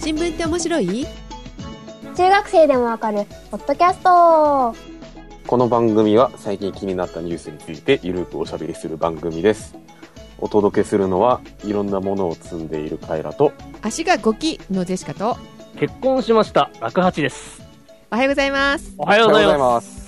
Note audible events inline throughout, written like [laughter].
新聞って面白い？中学生でもわかるポッドキャストこの番組は最近気になったニュースについてゆるくおしゃべりする番組です。お届けするのはいろんなものを積んでいるカエラと、足が5期のジェシカと結婚しました、楽八です。おはようございますおはようございます。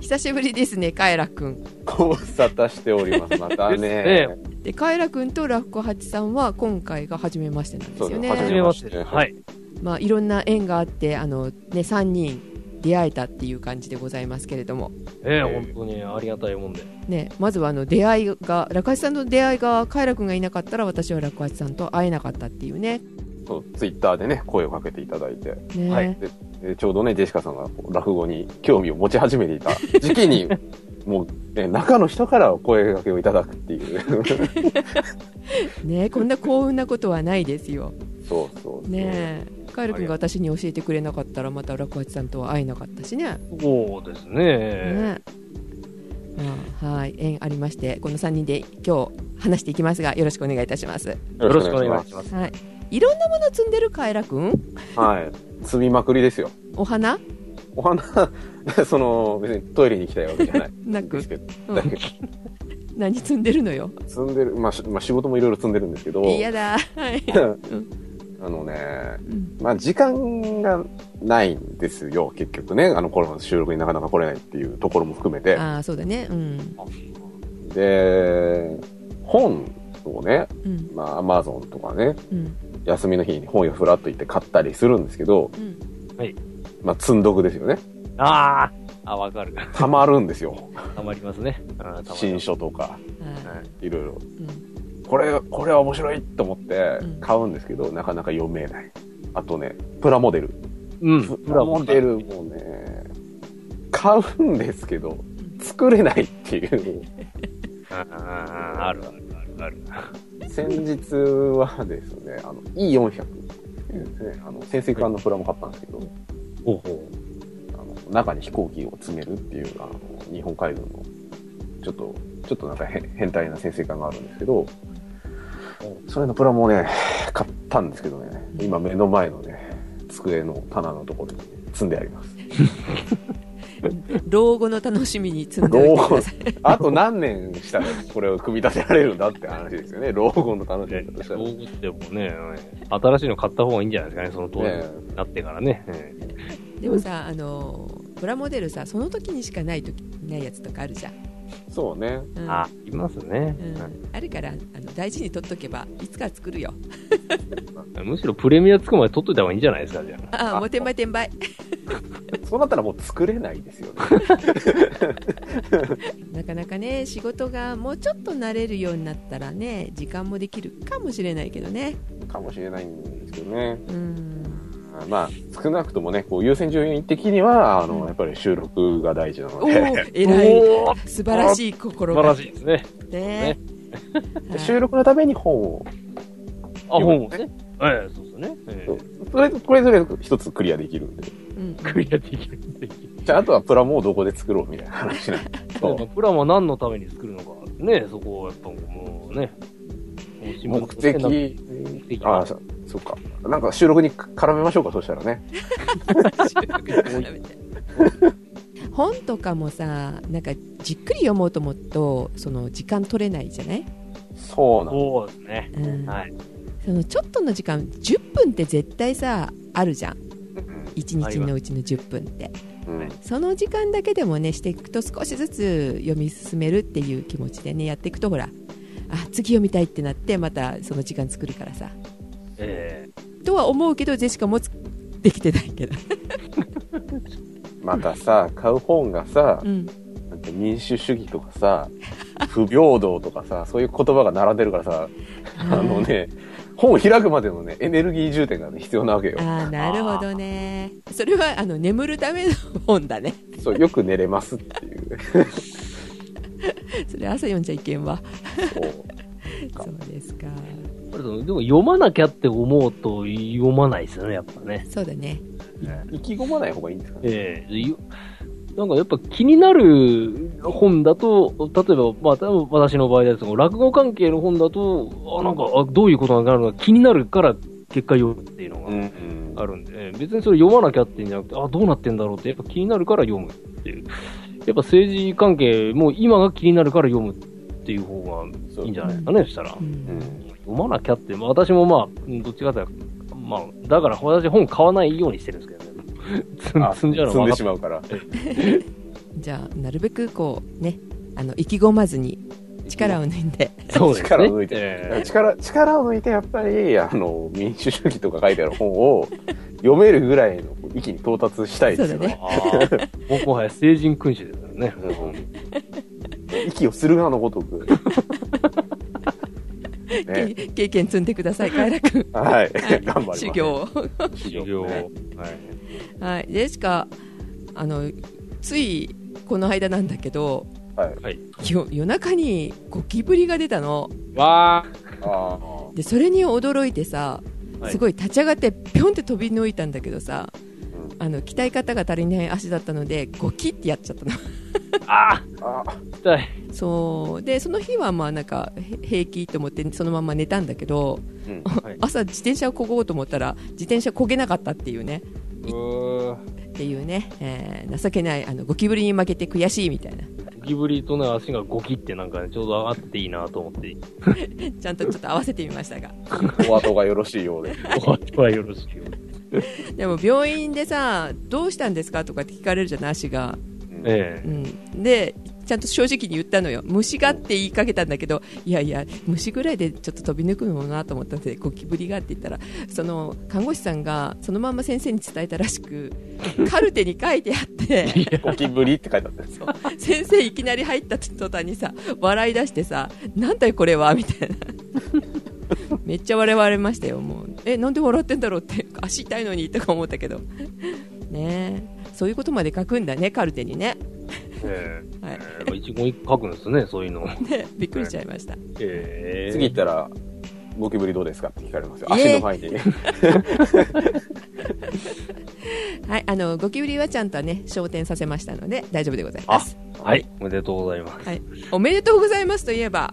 す。久しぶりですねカエラくんご無沙汰しております。[laughs] またね。でカエラくんとラッコハチさんは今回が初めましてなんですよねそうですはじめまして。はい。まあいろんな縁があってあのね3人出会えたっていう感じでございますけれどもええ本当にありがたいもんで。ねまずはあの出会いがラッコハチさんの出会いがカエラくんがいなかったら私はラッコハチさんと会えなかったっていうねそうツイッターでね、声をかけていただいて、ね、はいでちょうどね、ジェシカさんが落語に興味を持ち始めていた [laughs] 時期に、もう、ね、中の人から声掛けをいただくっていう。[laughs] ねこんな幸運なことはないですよそうそうそう。ねえカエル君が私に教えてくれなかったらまたラクハチさんとは会えなかったしね。そうですね。ねまあはい縁ありましてこの3人で今日話していきますがよろしくお願いいたします。よよろしくお願いします。はい。いろんなもの積んでるカエラ君はい。積みまくりですよ。お花？お花、[laughs] その、別にトイレに行きたいわけじゃない。[laughs] なく？ですけど、うん [laughs] 何積んでるのよ？積んでる、まあ、しまあ、仕事もいろいろ積んでるんですけど、嫌だ。はい。あのね、うんまあ、時間がないんですよ、結局ね。あの頃の収録になかなか来れないっていうところも含めて。ああそうだね。うんで、本をね、うんまあ、アマゾンとかね、うん休みの日に本屋フラッと行って買ったりするんですけど、うん。まあ、積んどくですよね。ああ、あ、わかる。溜まるんですよ。たまりますね。新書とか、はいいろいろ。うんこれ、これは面白いと思ってうん買うんですけど、なかなか読めない。あとね、プラモデル。うん。プラモデルもね、買うんですけど、作れないっていう。[laughs] あーあるあるあるある。先日はですね、あの、E400 っていうですね、あの、潜水艦のプラモ買ったんですけど、ほうほあの、中に飛行機を詰めるっていう、あの、日本海軍の、ちょっと、ちょっとなんか変変態な潜水艦があるんですけど、それのプラモをね、買ったんですけどね、今目の前のね、机の棚のところに積んであります。[laughs] [laughs] 老後の楽しみに積んでおいてください。あと何年したらこれを組み立てられるんだって話ですよね。老後の楽しみ方したら。う。道具ってもね、新しいの買った方がいいんじゃないですかね、その当時ねになってからね。えでもさあのプラモデルさその時にしかない時ないやつとかあるじゃん。そうね。うんえあ、いますね。うん、あるからあの大事に取っとけばいつか作るよ [laughs] むしろプレミアつくまで取っといた方がいいんじゃないですか、じゃあ。ああもう転売転売 [laughs] そうなったらもう作れないですよね。[laughs] なかなかね仕事がもうちょっと慣れるようになったらね時間もできるかもしれないけどねかもしれないんですけどね。うんまあ、少なくともね、こう優先順位的には、あの、うんやっぱり収録が大事なので、偉い素晴らしい心素晴がらしいですね。ねはい収録のために本を、あ、本をね。ええ、そうですね。えそうそれ、これぞれ一つクリアできるんで。うんえ。クリアできる。できるじゃあ、あとはプラモをどこで作ろうみたいな話なんで。[laughs] そうプランは何のために作るのか。ね、そこをやっぱもうね。目的、ああ、そそうか。なんか収録に絡めましょうか、そしたらね。本とかもさなんかじっくり読もうと思うとその時間取れないじゃない、そうなんそうですね。うんはい。そのちょっとの時間10分って絶対さあるじゃん1日のうちの10分ってうん。その時間だけでもねしていくと少しずつ読み進めるっていう気持ちでねやっていくとほらあ次読みたいってなってまたその時間作るからさえとは思うけどジェシカもつできてないけど、またさ、買う本がさ、うん、なんか民主主義とかさ、不平等とかさ、そういう言葉が並んでるからさ、あのね、本を開くまでのね、エネルギー充填が、ね、必要なわけよ。ああなるほどね。それはあの眠るための本だね。そう、よく寝れますっていう。[laughs] それ朝読んじゃいけんわ。そうそうですかえこれそのでも読まなきゃって思うと読まないですよね、やっぱね。そうだね意気込まない方がいいんですか？ね。ええよなんかやっぱ気になる本だと、例えば、まあ、多分私の場合ですと、落語関係の本だと、あ、なんか、あどういうことなのか気になるから結果読むっていうのがうん。あるんで、別にそれ読まなきゃっていうんじゃなくて、あ、どうなってんだろうって、やっぱ気になるから読むっていう。やっぱ政治関係も今が気になるから読むっていう方がいいんじゃないですかね、そしたらう。んうん。読まなきゃって、まあ私もまあ、うんどっちかというと、まあ、だから私本買わないようにしてるんですけどね。積んあ積んじゃうの積んでしまうから。[laughs] じゃあなるべくこうねあの意気込まずに力を抜いてそうですね。力を抜いてえ力、力を抜いて、やっぱり、あの、民主主義とか書いてある本を読めるぐらいの域に到達したいですよそうだねね。ももはや成人君主ですからね。うん息をするがのごとく。ね、け経験積んでください [laughs] カエラ君はい。はい。頑張ります。修行を。修行。はい。はい。でしかあのついこの間なんだけどはい。よ夜中にゴキブリが出たの。わあでそれに驚いてさはい。すごい立ち上がってぴょんって飛び抜いたんだけどさうんあの鍛え方が足りない足だったのでゴキってやっちゃったのああ。ああ痛い。そうでその日はまあなんかへ平気と思ってそのまま寝たんだけどうん。はい朝自転車をこごうと思ったら自転車こげなかったっていうねうーっていうね、えー情けないあのゴキブリに負けて悔しいみたいなゴキブリとね、足がゴキってなんかね、ちょうど合っていいなと思って。[laughs] ちゃんとちょっと合わせてみましたが [laughs] お後がよろしいようで。[laughs] お後はよろしくよ。で [laughs] も病院でさどうしたんですか？とかって聞かれるじゃない足が、うんえ。うん、でちゃんと正直に言ったのよ。虫がって言いかけたんだけどいやいや虫ぐらいでちょっと飛び抜くのもなと思ったのでゴキブリがって言ったら。その看護師さんがそのまま先生に伝えたらしくカルテに書いてあって。[laughs] ゴキブリって書いてあった。んですよ。先生いきなり入った途端にさ笑い出してさなんだよこれはみたいなめっちゃ笑われましたよもう。えなんで笑ってんだろうって足痛いのにとか思ったけど。[laughs] ねえ。そういうことまで書くんだねカルテにね。ええ。[laughs] はい。ええ一言書くんですね、そういうの。[laughs] ねびっくりしちゃいました。ええ。次行ったら、ゴキブリどうですかって聞かれますよ。え足の前に。はいあのゴキブリはちゃんとね昇天させましたので大丈夫でございます。はい、おめでとうございます。はい。おめでとうございますといえば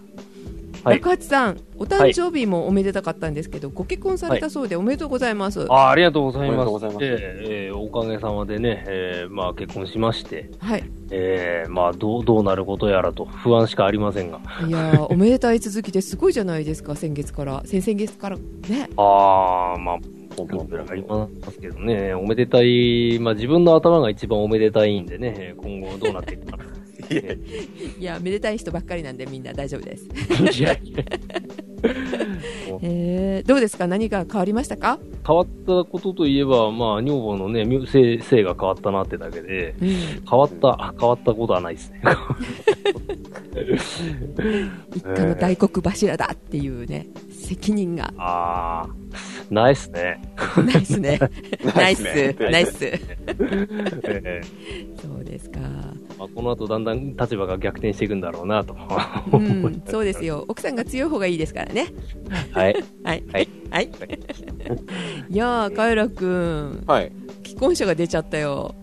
はい。爆発さんお誕生日もおめでたかったんですけど、ご結婚されたそうでおめでとうございます、あありがとうございます。おええええおかげさまでね、ええまあ結婚しまして、はい。ええまあどう、どうなることやらと不安しかありませんが。いやー [laughs] おめでたい続きですごいじゃないですか先月から。先々月からね。ああ、まあ、ポンポンペラありますけどね、おめでたい、まあ自分の頭が一番おめでたいんでね、今後どうなっていくか。な。いやいや。めでたい人ばっかりなんでみんな大丈夫です。いやいや。[laughs] えー、どうですか？何か変わりましたか？変わったことといえば、まあ、女房のね、み性性が変わったなってだけで、うん。変わった、変わったことはないですね。[laughs] 一家の大黒柱だっていうね責任が。[laughs] ああ、ないっすね。ないっすね。ナイスね。ナイスええ。そうですかまあ、この後だんだん立場が逆転していくんだろうなと。うんそうですよ奥さんが強い方がいいですからね [laughs] はい。はいはい。は [laughs] いいやーカエラくんはい。既婚者が出ちゃったよ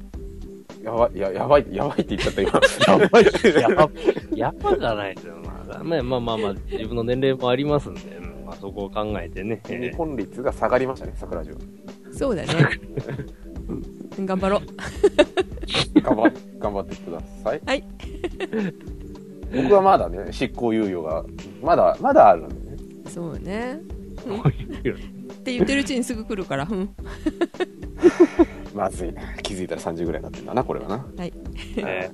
やばい、ややばい、やばいって言っちゃった、[laughs] 今。やばいって。やば、やばじゃないですよ。まあ、まあまあまあまあ、自分の年齢もありますんで、うんまあ、そこを考えてね。日本率が下がりましたね、桜城。そうだね頑張ろう頑張っ、頑張ってください。はい。僕はまだね、執行猶予が、まだ、まだあるんでね。そうねこういうって言ってるうちにすぐ来るからうん [laughs] まずいな。気づいたら3時ぐらいになってんだな、これはな。はいえ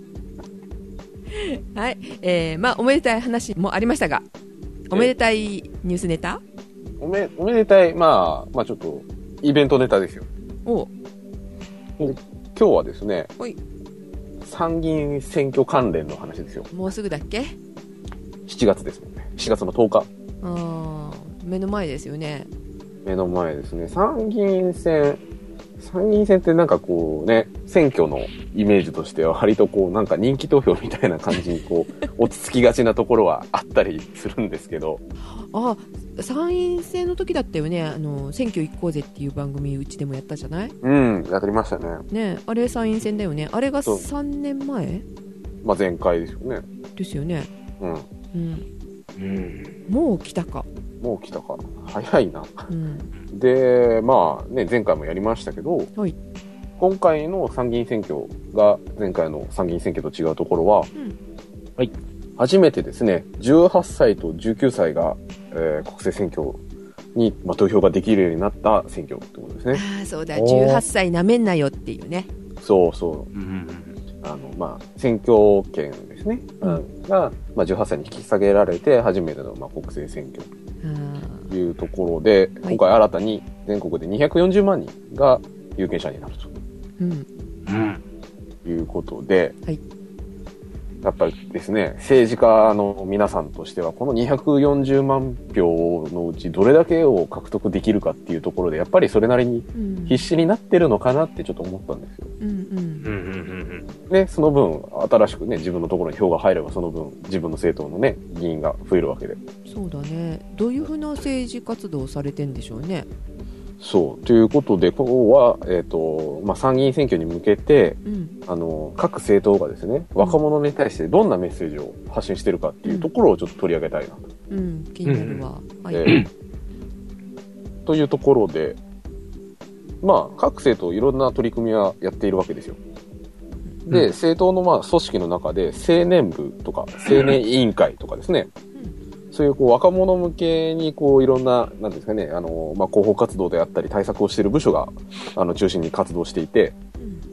はいえー、まあおめでたい話もありましたがおめでたいニュースネタ？おめ、おめでたい、まあ、まあちょっと、イベントネタですよ。を今日はですねはい、参議院選挙関連の話ですよ。もうすぐだっけ？7月ですもんね。7月の10日。あー目の前ですよね目の前ですね。参議院選、参議院選ってなんかこうね、選挙のイメージとしては割とこうなんか人気投票みたいな感じにこう、[laughs] 落ち着きがちなところはあったりするんですけど、あ参院選の時だったよねあの選挙行こうぜっていう番組うちでもやったじゃない？うん、やりましたね。ねあれ参院選だよねあれがそう3年前？まあ前回ですよね。ですよねうん。うんうん。もう来たかもう来たか。早いな。うんで、まあね、前回もやりましたけど、はい今回の参議院選挙が前回の参議院選挙と違うところは、うんはい初めてですね、18歳と19歳が、えー国政選挙に、まあ、投票ができるようになった選挙ってことですね。ああそうだ。おー18歳なめんなよっていうね。そうそう。あの、まあ、選挙権ですね、うん。うん。が、まあ、18歳に引き下げられて初めての、まあ、国政選挙。あというところで、はい。今回新たに全国で240万人が有権者になると。ーうん。うん。いうことで、はいやっぱりですね、政治家の皆さんとしては、この240万票のうちどれだけを獲得できるかっていうところで、やっぱりそれなりにうん。必死になってるのかなってちょっと思ったんですよ。うんうんうんうん。で、その分、新しくね、自分のところに票が入れば、その分、自分の政党のね、議員が増えるわけで。そうだね。どういうふうな政治活動をされてんでしょうねそう。ということで、ここは、えっ、と、まあ、参議院選挙に向けて、うん。あの、各政党がですね、若者に対してどんなメッセージを発信してるかっていうところをちょっと取り上げたいなと。うん。気になるわ、はい、えーというところで、まあ、各政党いろんな取り組みはやっているわけですよ。で、うん。政党のまあ組織の中で青年部とか青年委員会とかですね、そういうこう若者向けにこういろんな、なんですかね、あの、まあ、広報活動であったり対策をしている部署が、あの、中心に活動していて。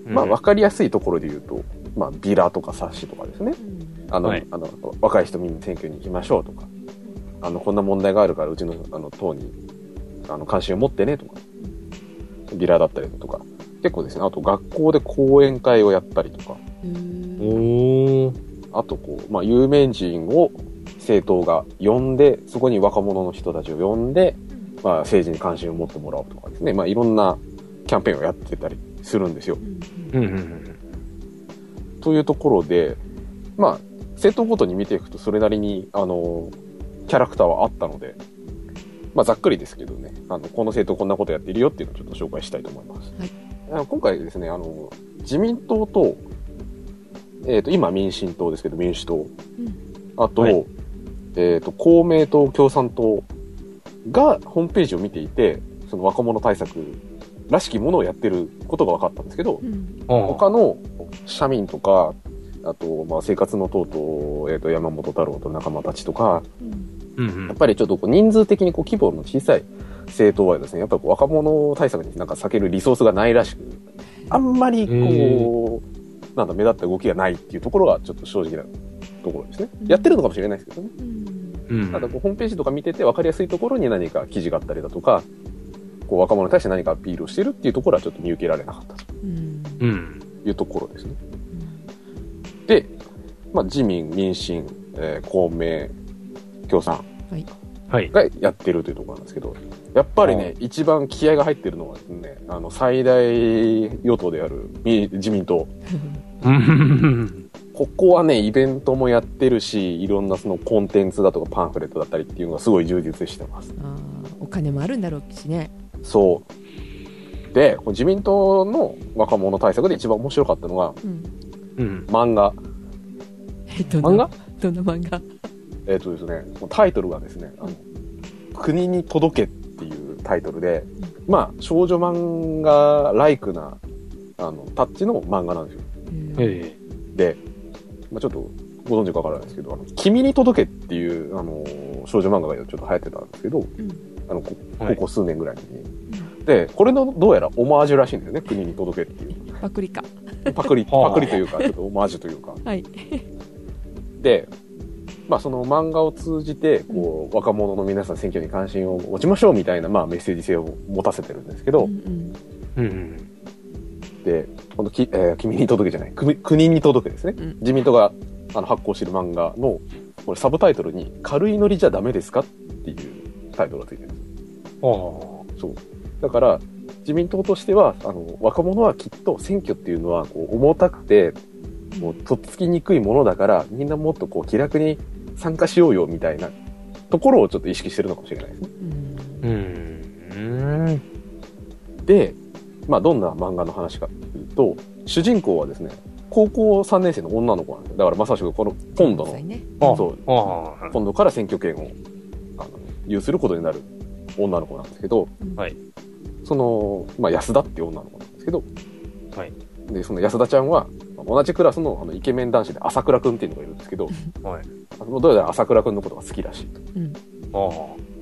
まあ、わかりやすいところで言うと、まあ、ビラとか冊子とかですね。うんあの、はいあの、若い人みんな選挙に行きましょうとか、あの、こんな問題があるからうちの、あの、党に、あの、関心を持ってねとか、ビラだったりだとか、結構ですね、あと学校で講演会をやったりとか。あとこう、まあ、有名人を政党が呼んで、そこに若者の人たちを呼んで、まあ、政治に関心を持ってもらおうとかですね、まあ、いろんなキャンペーンをやってたりするんですよ。うん。うんうんうん。というところで、まあ、政党ごとに見ていくとそれなりに、あの、キャラクターはあったので、まあ、ざっくりですけどね、あの、この政党こんなことやってるよっていうのをちょっと紹介したいと思います。はい。今回ですね、あの、自民党と、えっ、と、今民進党ですけど、民主党、うん。あと、はいえっ、と、公明党、共産党がホームページを見ていて、その若者対策らしきものをやってることが分かったんですけど、うん。他の社民とか、あと、まあ、生活の党と、えっ、と、山本太郎と仲間たちとか、うん。やっぱりちょっとこう人数的にこう規模の小さい政党はですね、やっぱりこう若者対策になんか避けるリソースがないらしく、あんまりこう、なんだ、目立った動きがないっていうところがちょっと正直なところですね。やってるのかもしれないですけどね。ただこうホームページとか見てて分かりやすいところに何か記事があったりだとか、こう若者に対して何かアピールをしてるっていうところはちょっと見受けられなかったと。いうところですね。で、まあ、自民、民進、えー公明、共産。がやってるというところなんですけど、やっぱりね、一番気合が入ってるのはですね、あの、最大与党であるみ自民党。[laughs] うん。ここはね、イベントもやってるし、いろんなそのコンテンツだとかパンフレットだったりっていうのがすごい充実してます。あーお金もあるんだろうしねそう。で、自民党の若者対策で一番面白かったのが、うんうん。漫画。えどんな漫画？どんな漫画？えっ、とですね、タイトルがですね、あの、国に届けっていうタイトルで、まあ、少女漫画ライクな、あの、タッチの漫画なんですよ。えで、まあ、ちょっとご存知かわからないですけど、あの、君に届けっていう、あの、少女漫画がちょっと流行ってたんですけど、うん。あの、こはい。ここ数年ぐらいに。で、これのどうやらオマージュらしいんですよね、国に届けっていう。パクリか。パクリ、[laughs] はあ。パクリというか、ちょっとオマージュというか。はい。で、まあその漫画を通じて、こう、若者の皆さん選挙に関心を持ちましょうみたいな、まあメッセージ性を持たせてるんですけど、うんうん。で、このき、えー君に届けじゃない、国国に届けですね。うん自民党があの発行してる漫画の、これサブタイトルに、軽いノリじゃダメですか？っていうタイトルがついてるんです。ああ。そう。だから、自民党としては、あの、若者はきっと選挙っていうのは、こう、重たくて、もう、とっつきにくいものだから、みんなもっとこう、気楽に参加しようよ、みたいなところをちょっと意識してるのかもしれないですね。うん。で、まあ、どんな漫画の話かというと、主人公はですね、高校3年生の女の子なんですよ。だからまさしくこの、今度のそう、ねあそう。今度から選挙権を、あの、有することになる女の子なんですけど、はい。その、まあ、安田っていう女の子なんですけど、はい。で、その安田ちゃんは、同じクラスのあのイケメン男子で朝倉くんっていうのがいるんですけど、[laughs] はい。どうやら朝倉くんのことが好きらしいと。うんあ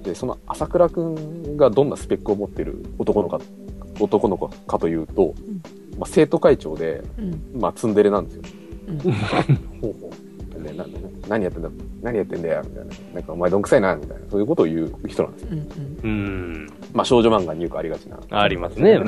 で、その朝倉くんがどんなスペックを持ってる男の子か、男の子かというと、まあ、生徒会長で、うんまあ、ツンデレなんですよ。うんあ。ほうほでな何やってんだ何やってんだよみたいな。なんかお前どんくさいなみたいな。そういうことを言う人なんですよ。うんう。うん。まあ少女漫画によくありがちな。ありますね。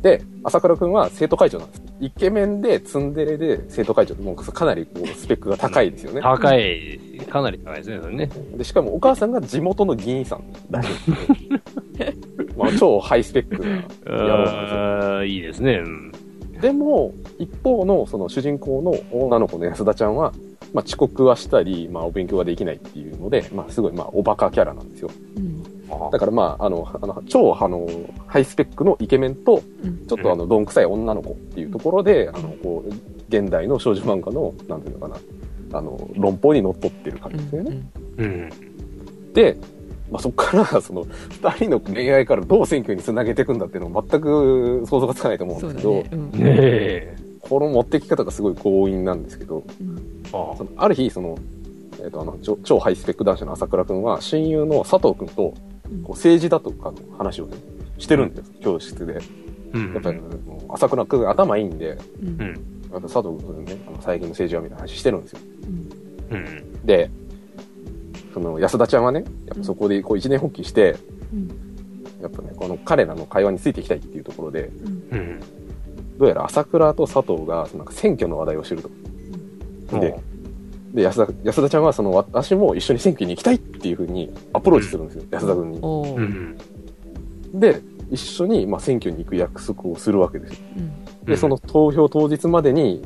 で、朝倉くんは生徒会長なんです。イケメンでツンデレで生徒会長ってもうかなりこうスペックが高いですよね。高い。かなり高いですね、それね。で、しかもお母さんが地元の議員さんらしいんですよ。[laughs] まあ超ハイスペックな野郎なんですよ。ああ、いいですね。うんでも、一方のその主人公の女の子の安田ちゃんは、まあ遅刻はしたり、まあお勉強ができないっていうので、まあすごいまあおバカキャラなんですよ。うんだからまあ、あの、あの、超あの、ハイスペックのイケメンと、うんちょっとあの、どんくさい女の子っていうところで、あの、こう、現代の少女漫画の、なんていうのかな、あの、論法にのっとってる感じですよね。うん。で、まあ、そこから、[laughs] その、二人の恋愛からどう選挙につなげていくんだっていうのも全く想像がつかないと思うんですけど、ね。うんねえ。この持ってき方がすごい強引なんですけど、うんあそのある日、その、えっ、と、あの、超超ハイスペック男子の朝倉くんは、親友の佐藤くんと、うんこう政治だとかの話をね、してるんですよ、教室で。うん。やっぱり、朝倉くん頭いいんで、うんうん。やっぱ佐藤くんね、あの最近の政治はみたいな話してるんですよ。うんうん。で、その安田ちゃんはね、やっぱそこでこう一年発起して、うんやっぱね、この彼らの会話についていきたいっていうところで、うんうん。どうやら朝倉と佐藤がそのなんか選挙の話題をしてると。で、で安田安田ちゃんはその私も一緒に選挙に行きたいっていうふうにアプローチするんですよ、安田君に。で、一緒にまあ選挙に行く約束をするわけですよ。うんで、その投票当日までに、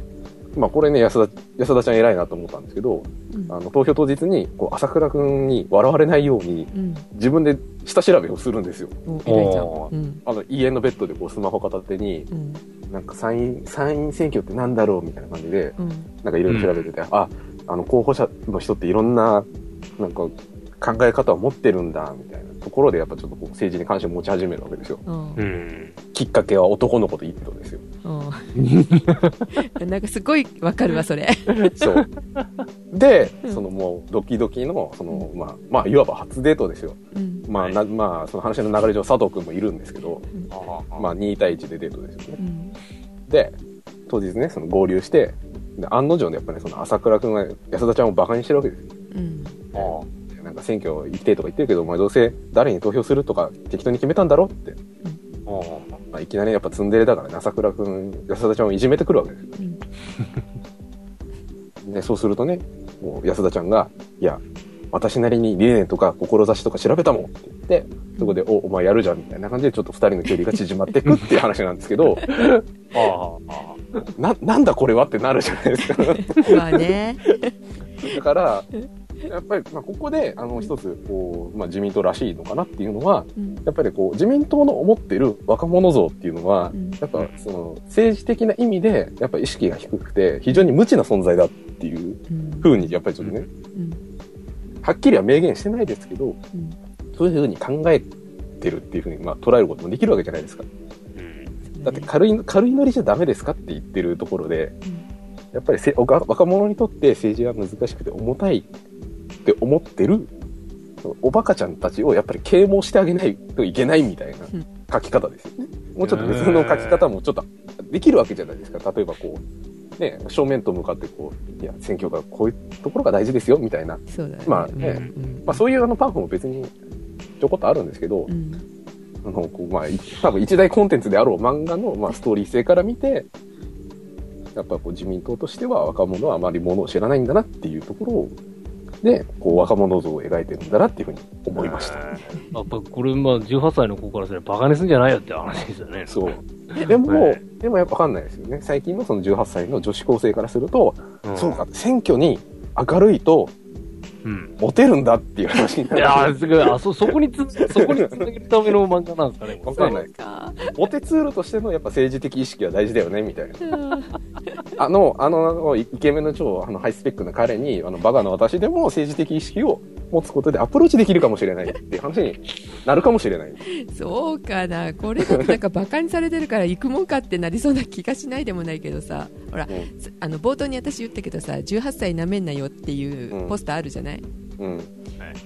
まあこれね、安田、安田ちゃん偉いなと思ったんですけど、うん。あの、投票当日に、こう、朝倉くんに笑われないように、うん。自分で下調べをするんですよ。うん。あの、家のベッドでこう、スマホ片手に、うん。なんか参院、参院選挙ってなんだろうみたいな感じで、うん。なんかいろいろ調べてて、あ、あの、候補者の人っていろんな、なんか、考え方を持ってるんだ、みたいなところで、やっぱちょっとこう、政治に関心を持ち始めるわけですよ。うんうん。きっかけは男の子と一歩ですよ。うん [laughs] なんかすごいわかるわそれ [laughs] そう。でう、んそのもう、ドキドキの、その、まあ、まあ、いわば初デートですよ。うんまあ、な、まあ、その話の流れ上、佐藤くんもいるんですけど、あまあ、2対1でデートですよね。うんで、当日ね、その合流して、で案の定ね、やっぱね、その朝倉くんが安田ちゃんをバカにしてるわけですよ。うんあ。なんか選挙行ってとか言ってるけど、お前どうせ誰に投票するとか適当に決めたんだろって。あ。まあ、いきなりやっぱツンデレだからね、朝倉くん、安田ちゃんをいじめてくるわけですよ。うんで、そうするとね、もう安田ちゃんが、いや、私なりに理念とか志とか調べたもんって言って、そこで、お、お前やるじゃんみたいな感じでちょっと二人の距離が縮まっていくっていう話なんですけど、[laughs] ああ。な、なんだこれはってなるじゃないですか。[laughs] まあねだから、やっぱり、まあ、ここで、あの、一つ、こう、まあ、自民党らしいのかなっていうのは、うん。やっぱりこう、自民党の思ってる若者像っていうのは、うん。やっぱ、その、政治的な意味で、やっぱ意識が低くて、非常に無知な存在だっていううん。風に、やっぱりちょっとね、うん。はっきりは明言してないですけど、うん。そういう風に考えてるっていう風に、まあ、捉えることもできるわけじゃないですか。だって軽い、軽いノリじゃダメですかって言ってるところで、やっぱりせ若者にとって政治は難しくて重たいって思ってる、おバカちゃんたちをやっぱり啓蒙してあげないといけないみたいなうん書き方ですよね。もうちょっと別の書き方もちょっとできるわけじゃないですか。例えばこう、ね、正面と向かってこう、いや、選挙がこういうところが大事ですよみたいな。そうだねまあねうんまあそういうあのパンフも別にちょこっとあるんですけど、うんあの、こう、まあ、い多分一大コンテンツであろう漫画の、まあ、ストーリー性から見て、やっぱこう自民党としては若者はあまりものを知らないんだなっていうところを、で、こう若者像を描いてるんだなっていうふうに思いました。やっぱこれ、まあ、18歳の子からすればバカにすんじゃないよって話ですよね。[laughs] そう。でも、[laughs] はいでもやっぱわかんないですよね。最近のその18歳の女子高生からすると、うんそうか、選挙に明るいとうん。モテるんだっていう話にないる。やー、すごい。あ、そ、そこにつ、そこにつなげるための漫画なんですかね。わかんない。かモテツールとしてのやっぱ政治的意識は大事だよね、みたいな。[laughs] あの、あの、イケメンの超あのハイスペックな彼に、あの、バカな私でも政治的意識を持つことでアプローチできるかもしれないっていう話になるかもしれない。そうかなこれだとなんかバカにされてるから行くもんかってなりそうな気がしないでもないけどさほらうん。すあの冒頭に私言ったけどさ18歳なめんなよっていううんポスターあるじゃない、うん。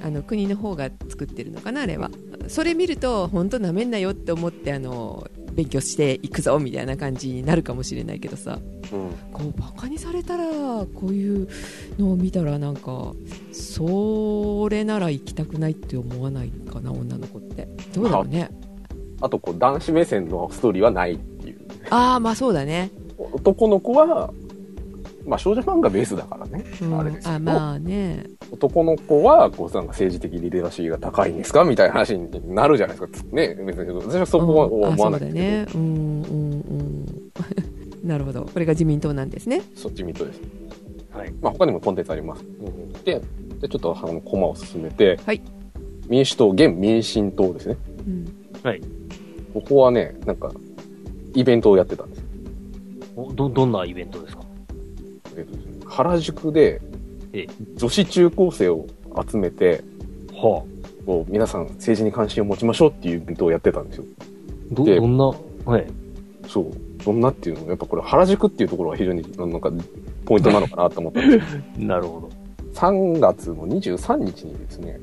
あの国の方が作ってるのかなあれはそれ見ると本当なめんなよって思ってあの勉強していくぞみたいな感じになるかもしれないけどさうん。こうバカにされたらこういうのを見たらなんかそれなら行きたくないって思わないかな女の子ってどうだろうねあと、こう、男子目線のストーリーはないっていう。ああまあそうだね、男の子は、まあ少女漫画ベースだからね。うん、あれですけど、あまあね男の子は、こう、なんか政治的リテラシーが高いんですかみたいな話になるじゃないですか。ね。別に私はそこは思わないそうんですけど。だねうんうんうん [laughs] なるほどこれが自民党なんですねそっちミットです。はい。まあ他にもコンテンツあります。で、でちょっとあの、コマを進めて、はい民主党、現民進党ですね。うんここはね、なんか、イベントをやってたんですど、どんなイベントですか？えっと原宿でええ、女子中高生を集めて、はこう皆さん政治に関心を持ちましょうっていうイベントをやってたんですよ。あ。ど、でどんな、はい。そう。どんなっていうのも、やっぱこれ原宿っていうところが非常になんかポイントなのかなと思ったんですよ。[laughs] なるほど。3月の23日にですね、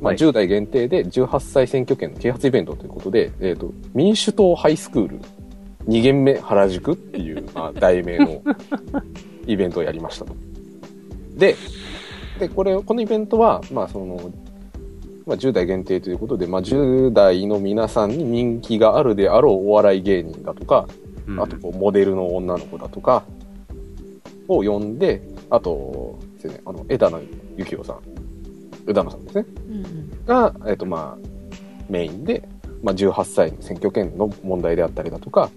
まあ、はい10代限定で18歳選挙権の啓発イベントということで、えっ、と、民主党ハイスクール2限目原宿っていう、まあ、題名のイベントをやりましたと。で、で、これ、このイベントは、まあ、その、まあ、10代限定ということで、まあ、10代の皆さんに人気があるであろうお笑い芸人だとか、うん。あとこうモデルの女の子だとかを呼んで、あとですね、あの、枝野幸男さん、枝野さんですね、うんうん。が、えっ、とまあ、メインで、まあ、18歳の選挙権の問題であったりだとか、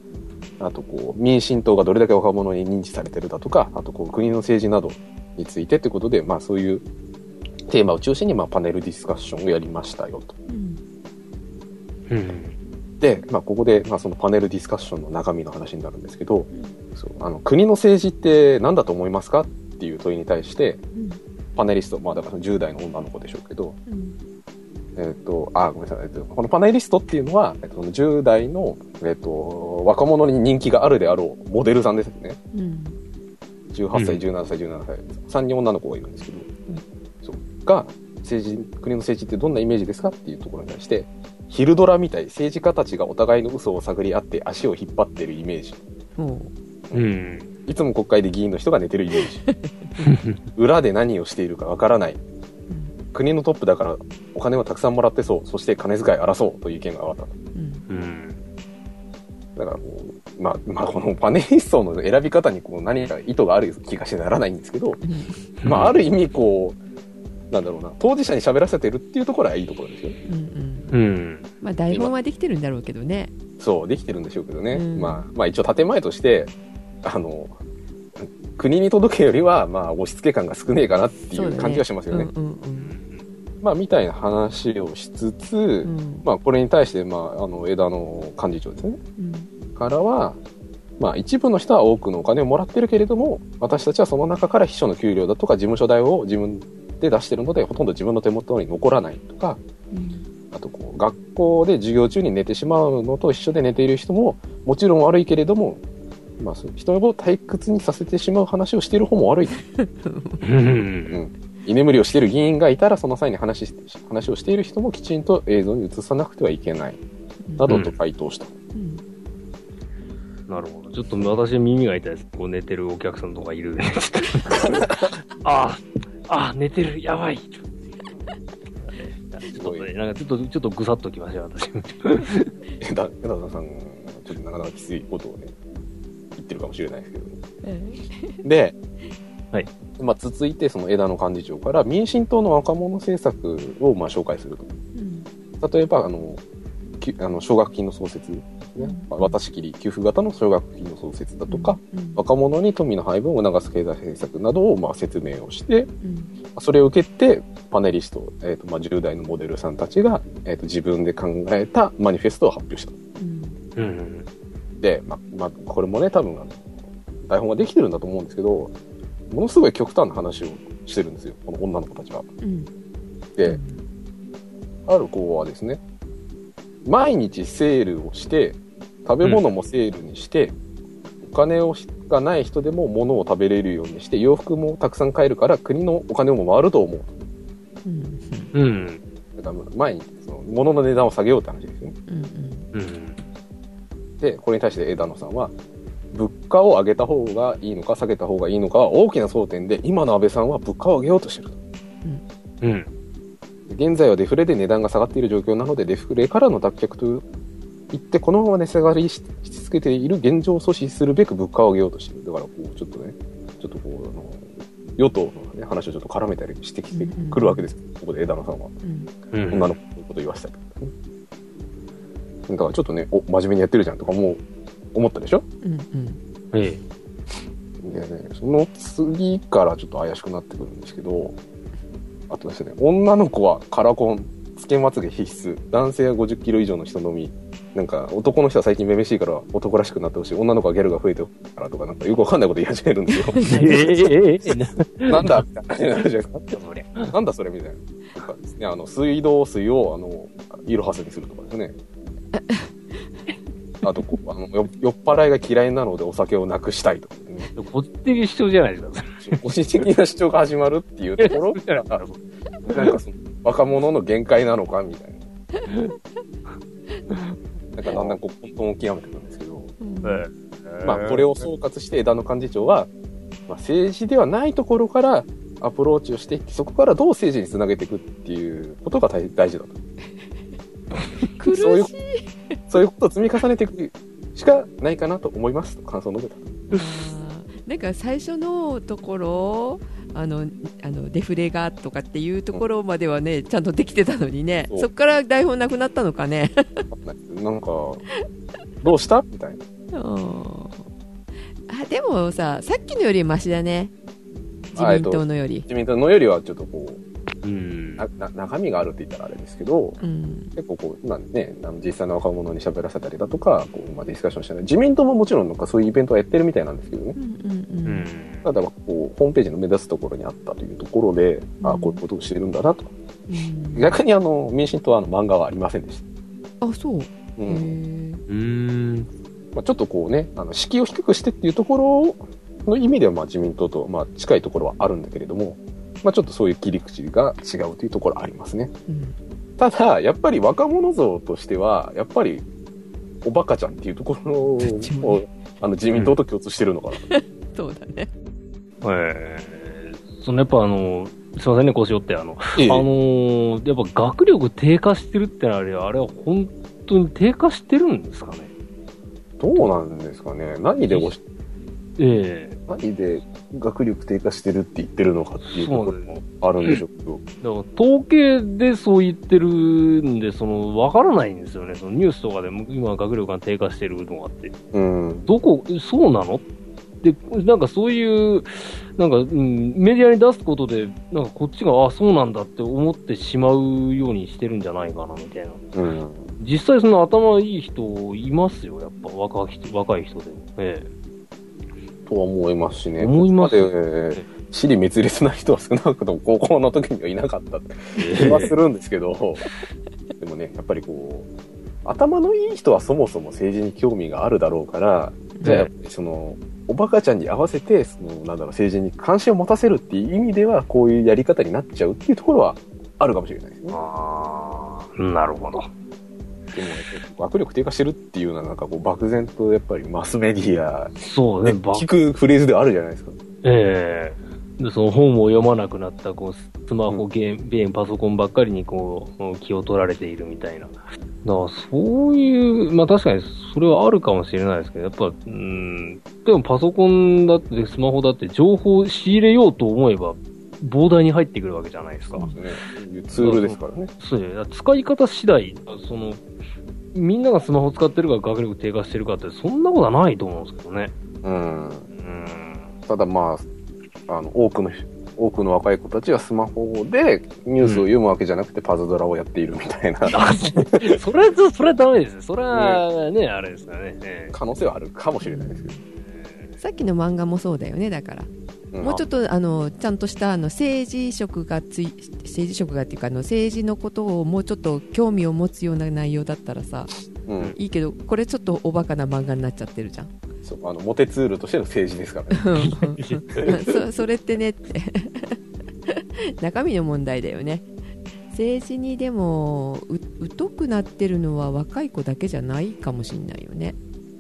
あとこう、民進党がどれだけ若者に認知されてるだとか、あとこう、国の政治などについてということで、まあそういうテーマを中心に、まあパネルディスカッションをやりましたよと。うんうん。で、まあ、ここで、まあ、そのパネルディスカッションの中身の話になるんですけど、そうあの国の政治って何だと思いますかっていう問いに対して、うんパネリスト、まあ、だからその10代の女の子でしょうけど、うんえっ、と、あ、ごめんなさい、えっと、このパネリストっていうのは、えっと、その10代の、えっ、と、若者に人気があるであろうモデルさんですね。うん18歳、うん17歳、17歳、3人女の子がいるんですけど、そうが、政治、国の政治ってどんなイメージですかっていうところに対して、ヒルドラみたい政治家たちがお互いの嘘を探り合って足を引っ張ってるイメージ。もうん。いつも国会で議員の人が寝てるイメージ。[laughs] 裏で何をしているかわからない。国のトップだからお金をたくさんもらってそう。そして金遣い荒そうという意見が上がったと。うんうん。だからこう、まあ、まあ、このパネリストの選び方にこう何か意図がある気がしてならないんですけど、うんまあ、ある意味こう、なんだろうな、当事者に喋らせてるっていうところはいいところですよね。うんうんうん。まあ台本はできてるんだろうけどねそう、できてるんでしょうけどね。うんまあ、まあ一応建前として、あの、国に届けよりは、まあ、押し付け感が少ねえかなっていう感じはしますよね。うんうんまあ、みたいな話をしつつ、うん。うんまあ、これに対して、まあ、あの、枝の幹事長ですね。うん。からは、まあ、一部の人は多くのお金をもらってるけれども、私たちはその中から秘書の給料だとか事務所代を自分で出してるので、ほとんど自分の手元に残らないとか、うん。あとこう、学校で授業中に寝てしまうのと一緒で寝ている人も、もちろん悪いけれども、まあ、そう人を退屈にさせてしまう話をしている方も悪い。うん。居眠りをしている議員がいたら、その際に話し話をしている人もきちんと映像に映さなくてはいけない。などと回答した。うんなるほど。ちょっと私耳が痛いです。こう寝てるお客さんとかいる。[laughs] ああ、ああ、寝てる。やばい。ちょっとね、なんかちょっと、ちょっとぐさっときましたよ、私。[laughs] 枝枝田さん、ちょっとなかなかきついことをね、言ってるかもしれないですけど。えで、はい。まあ、続いてその枝野幹事長から民進党の若者政策をまあ紹介すると。うん。例えば、あの、きあの奨学金の創設、渡し切り、給付型の奨学金の創設だとか、うん。若者に富の配分を促す経済政策などをまあ説明をして、うん。それを受けて、パネリスト、えーとまあ、10代のモデルさんたちが、えーと自分で考えたマニフェストを発表した。うんうん。で、まあ、まあ、これもね、多分、あの台本ができてるんだと思うんですけど、ものすごい極端な話をしてるんですよ、この女の子たちは。うんで、ある子はですね、毎日セールをして、食べ物もセールにして、お金をしがない人でも物を食べれるようにして、洋服もたくさん買えるから国のお金も回ると思う。うんうん。だから前にその物の値段を下げようって話ですよね。うんうん。で、これに対して枝野さんは、物価を上げた方がいいのか下げた方がいいのかは大きな争点で、今の安倍さんは物価を上げようとしてると。うん。現在はデフレで値段が下がっている状況なので、デフレからの脱却と言って、このまま値下がりしし続けている現状を阻止するべく物価を上げようとしている。だから、こう、ちょっとね、ちょっとこう、あの、与党の、ね、話をちょっと絡めたりしてきてくるわけです。ここで枝野さんは。うんうん。女の子のこと言わせたりとかね。だからちょっとね、お、真面目にやってるじゃんとかもう思ったでしょ？うんうん。えでね、その次からちょっと怪しくなってくるんですけど、あとですね、女の子はカラコン、つけまつげ必須、男性は50キロ以上の人のみ、なんか男の人は最近めめしいから男らしくなってほしい、女の子はギャルが増えてるからとか、なんかよくわかんないこと言い始めるんですよ。[laughs] え。え。ええ。えななんだみたいな感じになるじゃないですか。そりゃ。なんだそれみたいな。とかですね、あの、水道水を、あの、イロハスにするとかですね。[laughs] あとこうあのよ、酔っ払いが嫌いなのでお酒をなくしたいとかね。こっち的主張じゃないですか。[laughs] 個人的な主張が始まるっていうところから、[laughs] なんかその若者の限界なのかみたいな。なんかだんだんこう混沌を極めていくんですけど、まあこれを総括して枝野幹事長は、まあ、政治ではないところからアプローチをしていって、そこからどう政治につなげていくっていうことが大大事だと。苦しい。そういう、[laughs] そういうことを積み重ねていくしかないかなと思いますと感想を述べた。なんか最初のところあのあのデフレがとかっていうところまではねちゃんとできてたのにね。そこから台本なくなったのかね。[laughs] なんか、どうしたみたいな。うん。あでもささっきのよりマシだね。自民党のより、自民党のよりはちょっとこう、うん。なな中身があるって言ったらあれですけど、うん結構こう、今ね、あの実際の若者に喋らせたりだとか、こう、まあ、ディスカッションしたり、自民党ももちろんなんかそういうイベントはやってるみたいなんですけどねう。んうんうん。ただ、こう、ホームページの目立つところにあったというところで、あうんこういうことをしてるんだなと。うん逆にあの、民進党はあの漫画はありませんでした。あそう、うん。まあ、ちょっとこうね、あの、敷居を低くしてっていうところの意味では、まあ、自民党と、まあ、近いところはあるんだけれども、まあ、ちょっとそういう切り口が違うというところはありますね。うんただ、やっぱり若者像としては、やっぱり、おバカちゃんっていうところを、ね [laughs] あの、自民党と共通してるのかな。[laughs] そうだねええ。そのやっぱあの、すいませんね、腰折って、あの、ええあのーやっぱ学力低下してるってのはあれ、あれは本当に低下してるんですかね？どうなんですかね。何でおし、ええ何で学力低下してるって言ってるのかっていうところもあるんでしょうけど。だから統計でそう言ってるんで、その、わからないんですよね。そのニュースとかでも今学力が低下してるのがあって。うん。どこ、そうなの？で、なんかそういう、なんか、うん、メディアに出すことで、なんかこっちが、あ、そうなんだって思ってしまうようにしてるんじゃないかな、みたいな。うん。実際その頭いい人いますよ、やっぱ若い人若い人でも。えとは思いますしね。思います死に滅裂な人は少なくとも高校の時にはいなかったってえ気はするんですけど、でもね、やっぱりこう、頭のいい人はそもそも政治に興味があるだろうから、じゃあやっぱりその、おバカちゃんに合わせて、その、なんだろう、政治に関心を持たせるっていう意味では、こういうやり方になっちゃうっていうところはあるかもしれないですね。ああ、なるほど。でも、学力低下してるっていうのは、なんかこう、漠然とやっぱりマスメディアでそうね、ば聞くフレーズではあるじゃないですか。ええで、その本を読まなくなった、こう、スマホ、ゲーム、ゲーム、パソコンばっかりに、こう、気を取られているみたいな。だそういう、まあ確かに、それはあるかもしれないですけど、やっぱ、うん、でもパソコンだって、スマホだって、情報を仕入れようと思えば、膨大に入ってくるわけじゃないですか。そうですね。ツールですからね。そうよ。だから使い方次第、その、みんながスマホ使ってるから学力低下してるかって、そんなことはないと思うんですけどね。うん。うん。ただまあ、あの、多くの、多くの若い子たちはスマホでニュースを読むわけじゃなくてパズドラをやっているみたいなあそれは、それはダメですね。それはね、あれですからね。え可能性はあるかもしれないですけど。さっきの漫画もそうだよねだからうんもうちょっとあのちゃんとしたあの政治色がつい政治色がっていうかあの政治のことをもうちょっと興味を持つような内容だったらさうん。いいけどこれちょっとおバカな漫画になっちゃってるじゃん。そう、あの、モテツールとしての政治ですからね。そ [laughs] それってねって。中身の問題だよね。政治にでもう疎くなってるのは若い子だけじゃないかもしれないよね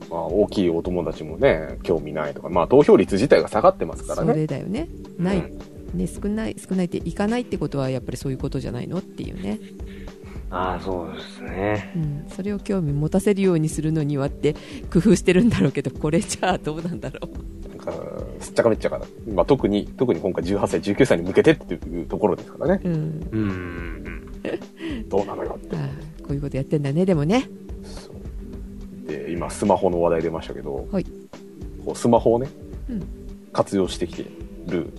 まあ、大きいお友達もね、興味ないとか、まあ、投票率自体が下がってますからそね。れだよねない、うんね少ない少ないっていかないってことはやっぱりそういうことじゃないのっていうねああ、そうですね。うん、それを興味持たせるようにするのにはって工夫してるんだろうけどこれじゃあどうなんだろうなんか、すっちゃかめっちゃかな。まあ、特に、特に今回18歳、19歳に向けてっていうところですからね。うんうん。[laughs] どうなのよって。ああこういうことやってんだねでもねそうで、今、スマホの話題出ましたけど、はい。こうスマホをね、うん。活用してきてる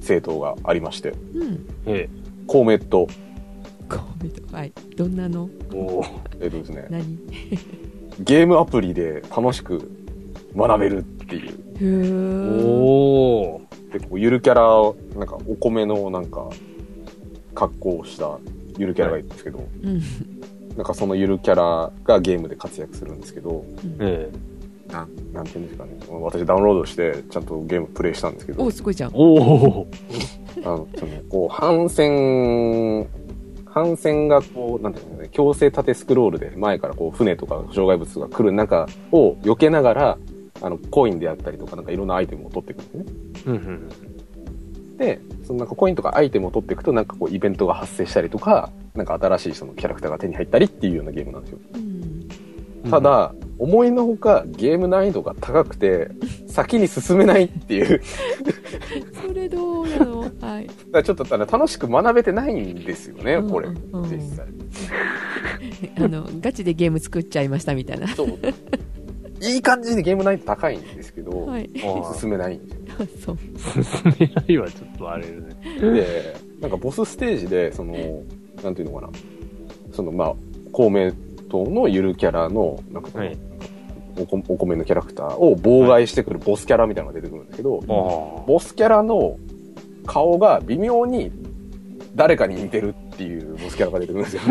政党がありまして、うん。え公明党、コメント。はい。どんなの？え。おー。えっとですね、何？ゲームアプリで楽しく学べるっていう。おー。で、こうゆるキャラを、なんか、お米のなんか、格好をしたゆるキャラがいるんですけど、うんなんかそのゆるキャラがゲームで活躍するんですけど、えなん、なんていうんですかね。私ダウンロードして、ちゃんとゲームプレイしたんですけど、おすごいじゃんえ。おお。あの、その、こう、反戦、反戦がこう、なんていうんですかね、強制縦スクロールで前からこう、船とか障害物が来る中を避けながら、あの、コインであったりとか、なんかいろんなアイテムを取っていくんですね。うんうん。で、そのなんかコインとかアイテムを取っていくと、なんかこう、イベントが発生したりとか、なんか新しいそのキャラクターが手に入ったりっていうようなゲームなんですよ。うんただ、思いのほかゲーム難易度が高くて、先に進めないっていう、[laughs] それどうなの？はいだからちょっと楽しく学べてないんですよね、うんこれ、うん実際。[laughs] あのガチでゲーム作っちゃいましたみたいなそう。いい感じでゲーム難易度高いんですけど、はいあ進めないんですよ。[laughs] そう進めないはちょっとあれですね。で、なんかボスステージで、その、なんていうのかな、その、まあ、公明党のゆるキャラの、なんかその、はい。おこお米のキャラクターを妨害してくるボスキャラみたいなのが出てくるんですけど、あボスキャラの顔が微妙に誰かに似てるっていうボスキャラが出てくるんですよ。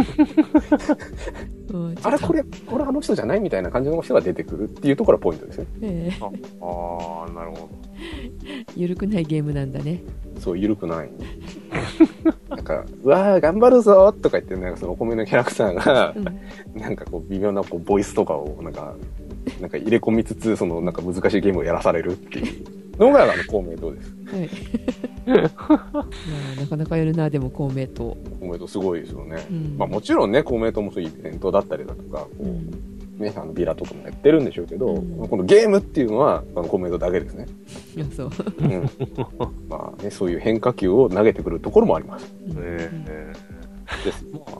うんあれこれ、これあの人じゃないみたいな感じの人が出てくるっていうところがポイントですね。ええあ。ああ、なるほど。ゆるくないゲームなんだねそう、緩くない。なんか、うわー、頑張るぞとか言って、なんかそのお米のキャラクターがう、んなんかこう、微妙なこうボイスとかを、なんか、なんか入れ込みつつ、そのなんか難しいゲームをやらされるっていうのが、あの、公明党です？はい [laughs] まあなかなかやるなでも公明党公明党すごいですよね。うんまあもちろんね、公明党もそういうイベントだったりだとか、こううんね、あのビラとかもやってるんでしょうけど、うんこのゲームっていうのは、あの公明党だけですね。いやそううん。まあね、そういう変化球を投げてくるところもあります。うんええです。まあ、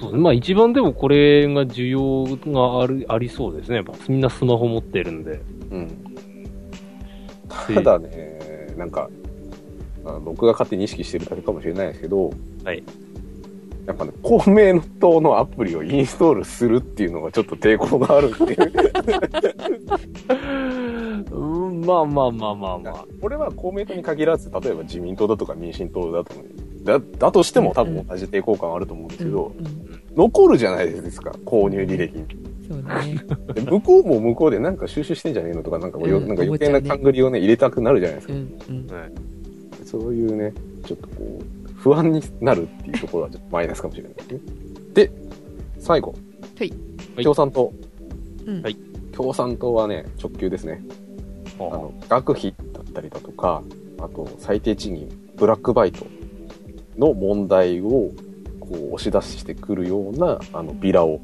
そうまあ一番でもこれが需要があるありそうですね。やっぱみんなスマホ持ってるんで。うん。ただね、なんか、あ僕が勝手に意識してるだけかもしれないですけど、はい。やっぱね、公明党のアプリをインストールするっていうのがちょっと抵抗があるっていう。うん、まあまあまあまあまあ。これは公明党に限らず、例えば自民党だとか民進党だとだ、だとしても多分同じ抵抗感あると思うんですけど、うんうん残るじゃないですか、購入履歴に。そうだねで向こうも向こうでなんか収集してんじゃねえのとか、なんかこうよ、うんなんか余計な勘繰りをね、入れたくなるじゃないですか。うんうんはいそういうね、ちょっとこう、不安になるっていうところはちょっとマイナスかもしれないですね。で、最後。はいはい共産党。うんはい共産党はね、直球ですね。ああの、学費だったりだとか、あと、最低賃金、ブラックバイトの問題を、こう、押し出してくるような、あの、ビラを、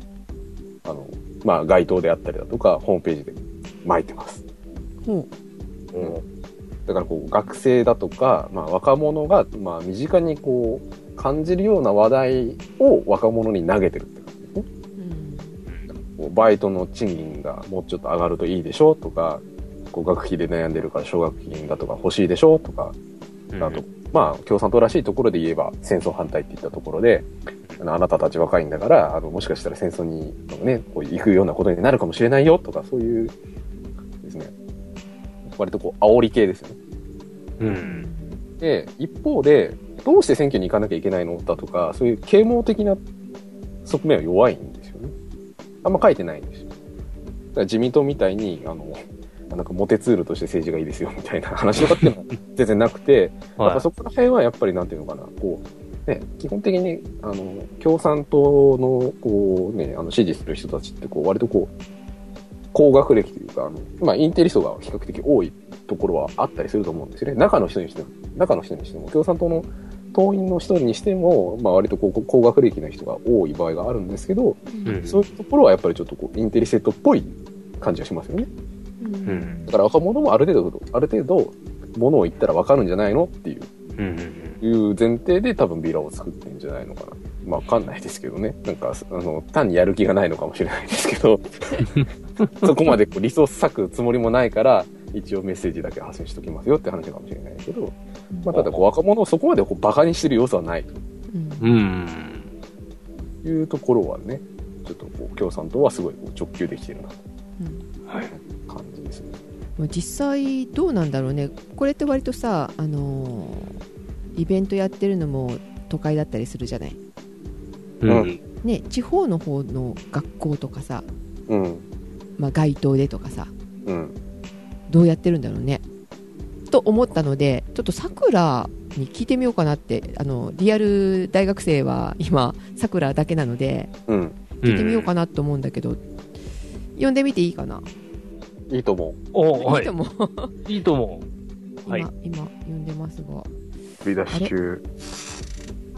あの、まあ、街頭であったりだとか、ホームページで巻いてます。ほう。ん。だからこう学生だとか、まあ、若者が、まあ、身近にこう感じるような話題を若者に投げてるって感じですね。ううん。こうバイトの賃金がもうちょっと上がるといいでしょとか、こう学費で悩んでるから奨学金だとか欲しいでしょとか、うん。あと、まあ、共産党らしいところで言えば戦争反対っていったところで、あのあなたたち若いんだから、あの、もしかしたら戦争に、ね、こう行くようなことになるかもしれないよとか、そういうですね、割とこう、煽り系ですよね。うん。で、一方で、どうして選挙に行かなきゃいけないのだとか、そういう啓蒙的な側面は弱いんですよね。あんま書いてないんですよ。だから自民党みたいに、あの、なんかモテツールとして政治がいいですよみたいな話とかっていうのは全然なくて、[laughs] やっぱはい。そこら辺はやっぱりなんていうのかな、こう、ね、基本的に、あの、共産党の、こうね、あの、支持する人たちって、こう、割とこう、高学歴というか、あの、まあ、インテリ層が比較的多いところはあったりすると思うんですよね。中の人にしても、中の人にしても、共産党の党員の人にしても、まあ、割とこう、高学歴な人が多い場合があるんですけど、うんそういうところはやっぱりちょっとこう、インテリセットっぽい感じがしますよね。うんうん。だから若者もある程度、ある程度、ものを言ったらわかるんじゃないのっていううん。いう前提で多分ビラを作ってんじゃないのかな。まあわかんないですけどね。なんか、あの、単にやる気がないのかもしれないですけど、[laughs] そこまでこうリソース割くつもりもないから、一応メッセージだけ発信しときますよって話かもしれないけど、まあただこう若者をそこまでこうバカにしてる要素はないうんうん。というところはね、ちょっとこう共産党はすごいこう直球できてるなとうんはい。感じですね。まあ実際どうなんだろうねこれって割とさ、あのーイベントやってるのも都会だったりするじゃない、うん。ね、地方の方の学校とかさ、うん。まあ、街頭でとかさうん。どうやってるんだろうね？と思ったのでちょっとさくらに聞いてみようかなってあのリアル大学生は今さくらだけなのでうん。聞いてみようかなと思うんだけど、呼んでみていいかな、いいと思おはいいと。思ういいと思今、はい今呼んでますがう。振り出し中。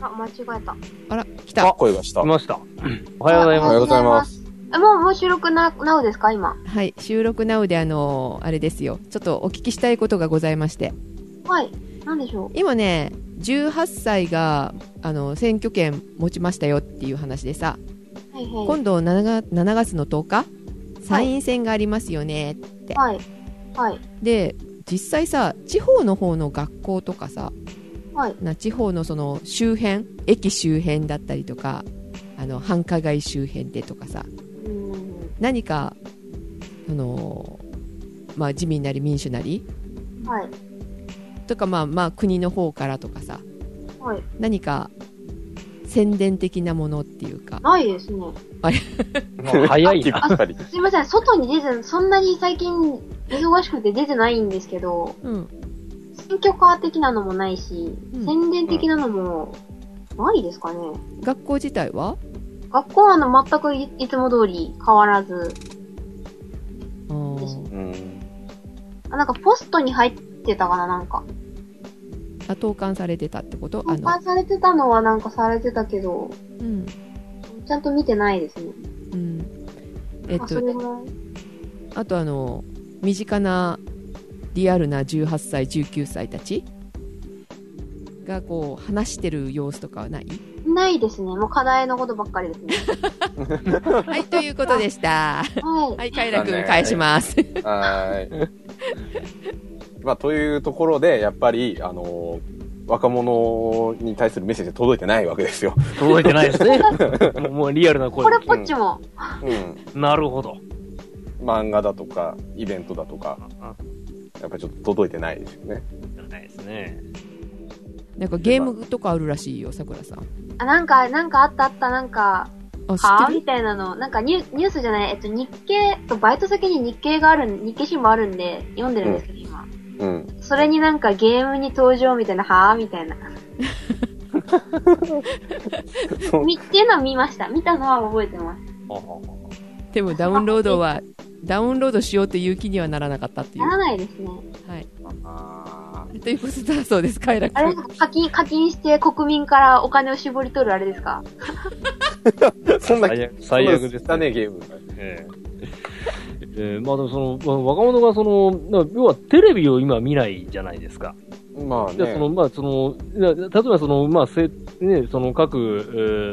あ、間違えた。あら来た声がした。う。来ました。[clears throat] おはようございます。おはようございます。え、もう、もう収録な、なうですか今？はい収録なうであのあれですよちょっとお聞きしたいことがございましてはい。なんでしょ今ね18歳があの選挙権持ちましたよっていう話でさうはいはい。今度 7, が7月の10日参院選がありますよね、はい。はい。で実際さ地方の方の学校とかさはい。な地方のその周辺駅周辺だったりとかあの繁華街周辺でとかさうーん。何かその、まあ、自民なり民主なりはい。とか、まあ、まあ国の方からとかさはい。何か宣伝的なものっていうかないですね。早いな。ぱり。すいません。外に出て、そんなに最近忙しくて出てないんですけど、うん選挙カー的なのもないし、うん。宣伝的なのもないですかね。学校自体は？学校はあの全くいいつも通り変わらず、あうん。あなんかポストに入ってたかな、なんか。あ投函されてたってこと？あ交の、換されてたのはなんかされてたけど、うん。ちゃんと見てないですね。うん。えっあ、そとれも、あとあの身近なリアルな18歳19歳たちがこう話してる様子とかはない？ないですね。もう課題のことばっかりですね。[laughs] はいということでしたはい。はいカイラ君返しますはーい。まあ、というところで、やっぱり、あの若者に対するメッセージが届いてないわけですよ。届いてないですね。[laughs] もうリアルな声こ。れっぽっちも、うん。なるほど。漫画だとか、イベントだとか、やっぱりちょっと届いてないですよね。ないですね。なんかゲームとかあるらしいよさくらさんあ、なんか、なんかあったあった、なんか、は？みたいなの。なんかニュニュースじゃない、えっと、日経、バイト先に日経がある、日経新聞あるんで、読んでるんですけど、今。うん。それになんかゲームに登場みたいな、は？ぁみたいな。[laughs] そうみっていうのは見ました。見たのは覚えてます。でもダウンロードはダウンロードしようという気にはならなかったっていうならないですね。はいあということだそうですカイラあれ君課金、課金して国民からお金を絞り取るあれですか？ー [laughs] そんな、最悪最悪ですだね、ゲーム。ええええまあでもその、まあ若者がその、な要はテレビを今見ないじゃないですか。まあね。じゃあその、まあその、な例えばその、まあせ、ね、その各、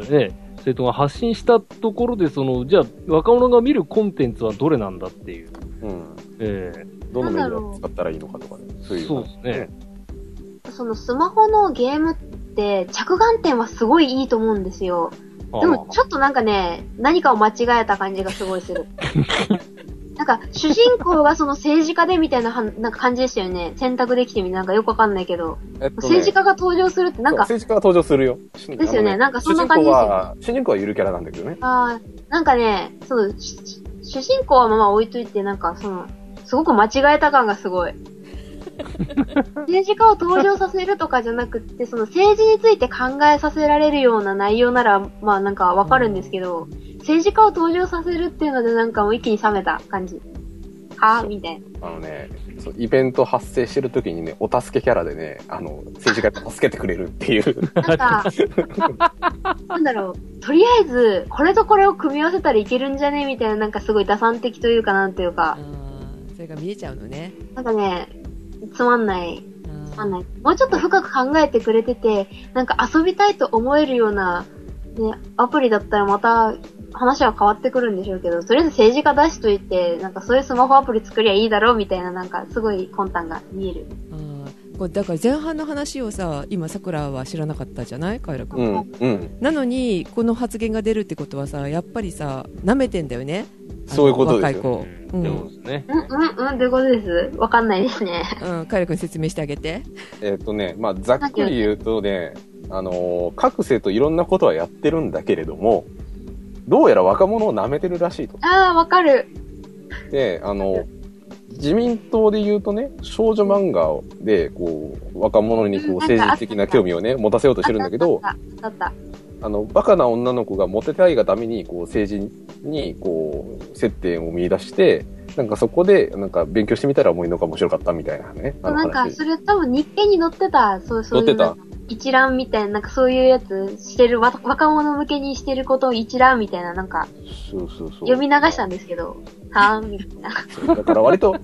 えーね、政党が発信したところで、その、じゃあ若者が見るコンテンツはどれなんだっていう。うん。えどのメディアを使ったらいいのかとかね。そういう。そうですね。そのスマホのゲームって着眼点はすごいいいと思うんですよ。えでもちょっとなんかね、何かを間違えた感じがすごいする。[laughs] なんか、主人公がその政治家でみたいなはんなんか感じでしたよね。選択できてみたいな、なんかよくわかんないけど。えっとね政治家が登場するって、なんか、政治家が登場するよ。ですよねなんかそんな感じですよね主人公は、主人公はゆるキャラなんだけどね。あーなんかね、そう、し主人公はまあ置いといて、なんかその、すごく間違えた感がすごい。[laughs] 政治家を登場させるとかじゃなくって、その政治について考えさせられるような内容なら、まあなんかわかるんですけど、政治家を登場させるっていうのでなんかもう一気に冷めた感じ。は？ぁみたいな。あのね、そうイベント発生してる時にね、お助けキャラでね、あの、政治家が助けてくれるっていう。なんか、[laughs] なんだろう、とりあえず、これとこれを組み合わせたらいけるんじゃねみたいな、なんかすごい打算的というかなんていうかそれが見えちゃうのね。なんかね、つまんない。つまんない。もうちょっと深く考えてくれてて、なんか遊びたいと思えるような、ね、アプリだったらまた話は変わってくるんでしょうけど、とりあえず政治家出しといて、なんかそういうスマホアプリ作りゃいいだろうみたいな、なんかすごい魂胆が見える。これだから前半の話をさ今さくらは知らなかったじゃない？カイラ君、うん、うん。なのにこの発言が出るってことはさやっぱりさ舐めてんだよね？そういうことですよ若い子。うん。ね。うん、うん、うん、どういうことです？わかんないですね。うん、カイラ君説明してあげて。えっ、とね、まあ、ざっくり言うとね、あのー各生といろんなことはやってるんだけれども、どうやら若者を舐めてるらしいと。あー、わかる。で、あの、自民党で言うとね、少女漫画で、こう、若者にこう、うん政治的な興味をね、持たせようとしてるんだけど、あの、バカな女の子がモテたいがために、こう、政治に、こう、接点を見出して、なんかそこで、なんか勉強してみたらもういいのか面白かったみたいなね。た。なんか、話それ多分日経に載ってた、そう、そういう。載ってた一覧みたいな、なんかそういうやつしてる、わ若者向けにしてることを一覧みたいな、なんか、そうそうそう。読み流したんですけど、はーん、みたいな。だから割と、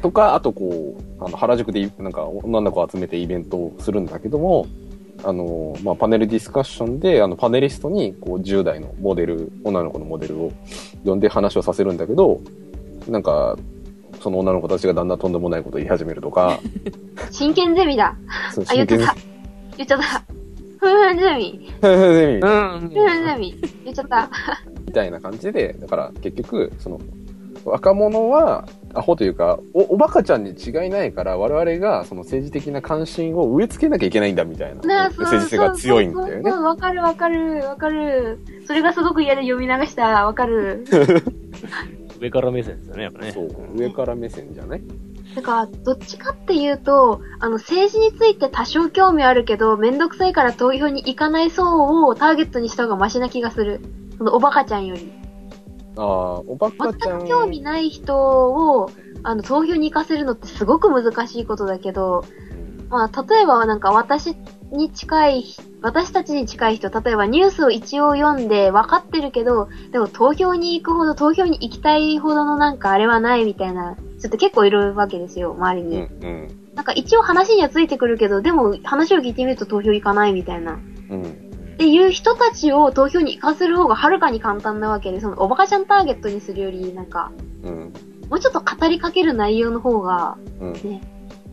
とか、あとこう、あの、原宿でなんか女の子を集めてイベントをするんだけども、あの、まあ、パネルディスカッションで、あの、パネリストに、こう、10代のモデル、女の子のモデルを呼んで話をさせるんだけど、なんか、その女の子たちがだんだんとんでもないことを言い始めるとか、[laughs] 真剣ゼミだ。あ、言っちゃった。言っちゃった。ふんふんゼミ。ゼミうん。ふんふんゼミ。言っちゃった。みたいな感じで、だから結局、その、若者は、アホというか、お、おバカちゃんに違いないから、我々がその政治的な関心を植え付けなきゃいけないんだみたいな、なあ、メッセージ性が強いんだよねわかるわかる、わかる。それがすごく嫌で読み流した、わかる。[laughs] 上から目線ですよね、やっぱね。そう、上から目線じゃない？だから、どっちかっていうと、あの、政治について多少興味あるけど、めんどくさいから投票に行かない層をターゲットにした方がマシな気がする。その、おバカちゃんより。ああ、おバカちゃん。全く興味ない人を、あの、投票に行かせるのってすごく難しいことだけど、まあ、例えばなんか私に近い、私たちに近い人、例えばニュースを一応読んで分かってるけど、でも投票に行くほど、投票に行きたいほどのなんかあれはないみたいな、ちょっと結構いるわけですよ、周りうん、に。うん、なんか一応話にはついてくるけど、でも話を聞いてみると投票行かないみたいな。うん。っていう人たちを投票に行かせる方がはるかに簡単なわけで、そのおバカちゃんターゲットにするより、なんか、うん、もうちょっと語りかける内容の方がうん。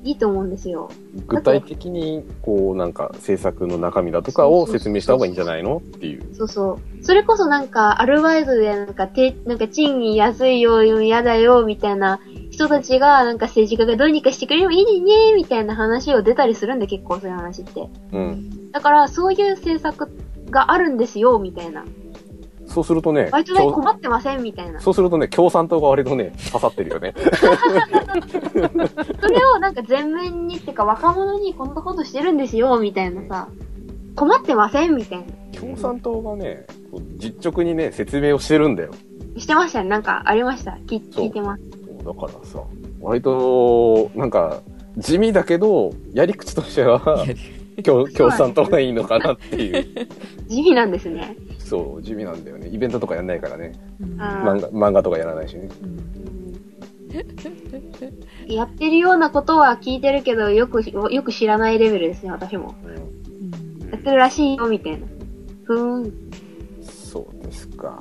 いいと思うんですよ。具体的に、こう、なんか、政策の中身だとかを説明した方がいいんじゃないのっていう。そうそう。それこそなんか、アルバイトでなんか、て、なんか賃金安いよ、嫌だよ、みたいな人たちが、なんか政治家がどうにかしてくれればいいね、みたいな話を出たりするんで、結構そういう話って。うん。だから、そういう政策があるんですよ、みたいな。そうするとね、バイト代共困ってません、みたいな。そうするとね、共産党が割とね、刺さってるよね。[laughs] それをなんか全面にってか、若者にこんなことしてるんですよ、みたいなさ。困ってません、みたいな。共産党がね、こう実直にね、説明をしてるんだよ。してましたね。なんかありました？聞聞いてます。だからさ、割と、なんか、地味だけど、やり口としては、共共産党がいいのかなっていう。[laughs] 地味なんですね。そう、地味なんだよね。イベントとかやんないからね。うんあ漫画漫画とかやらないしね。やってるようなことは聞いてるけど、よく、よく知らないレベルですね、私も。うんうんやってるらしいよ、みたいな。ふーん。そうですか。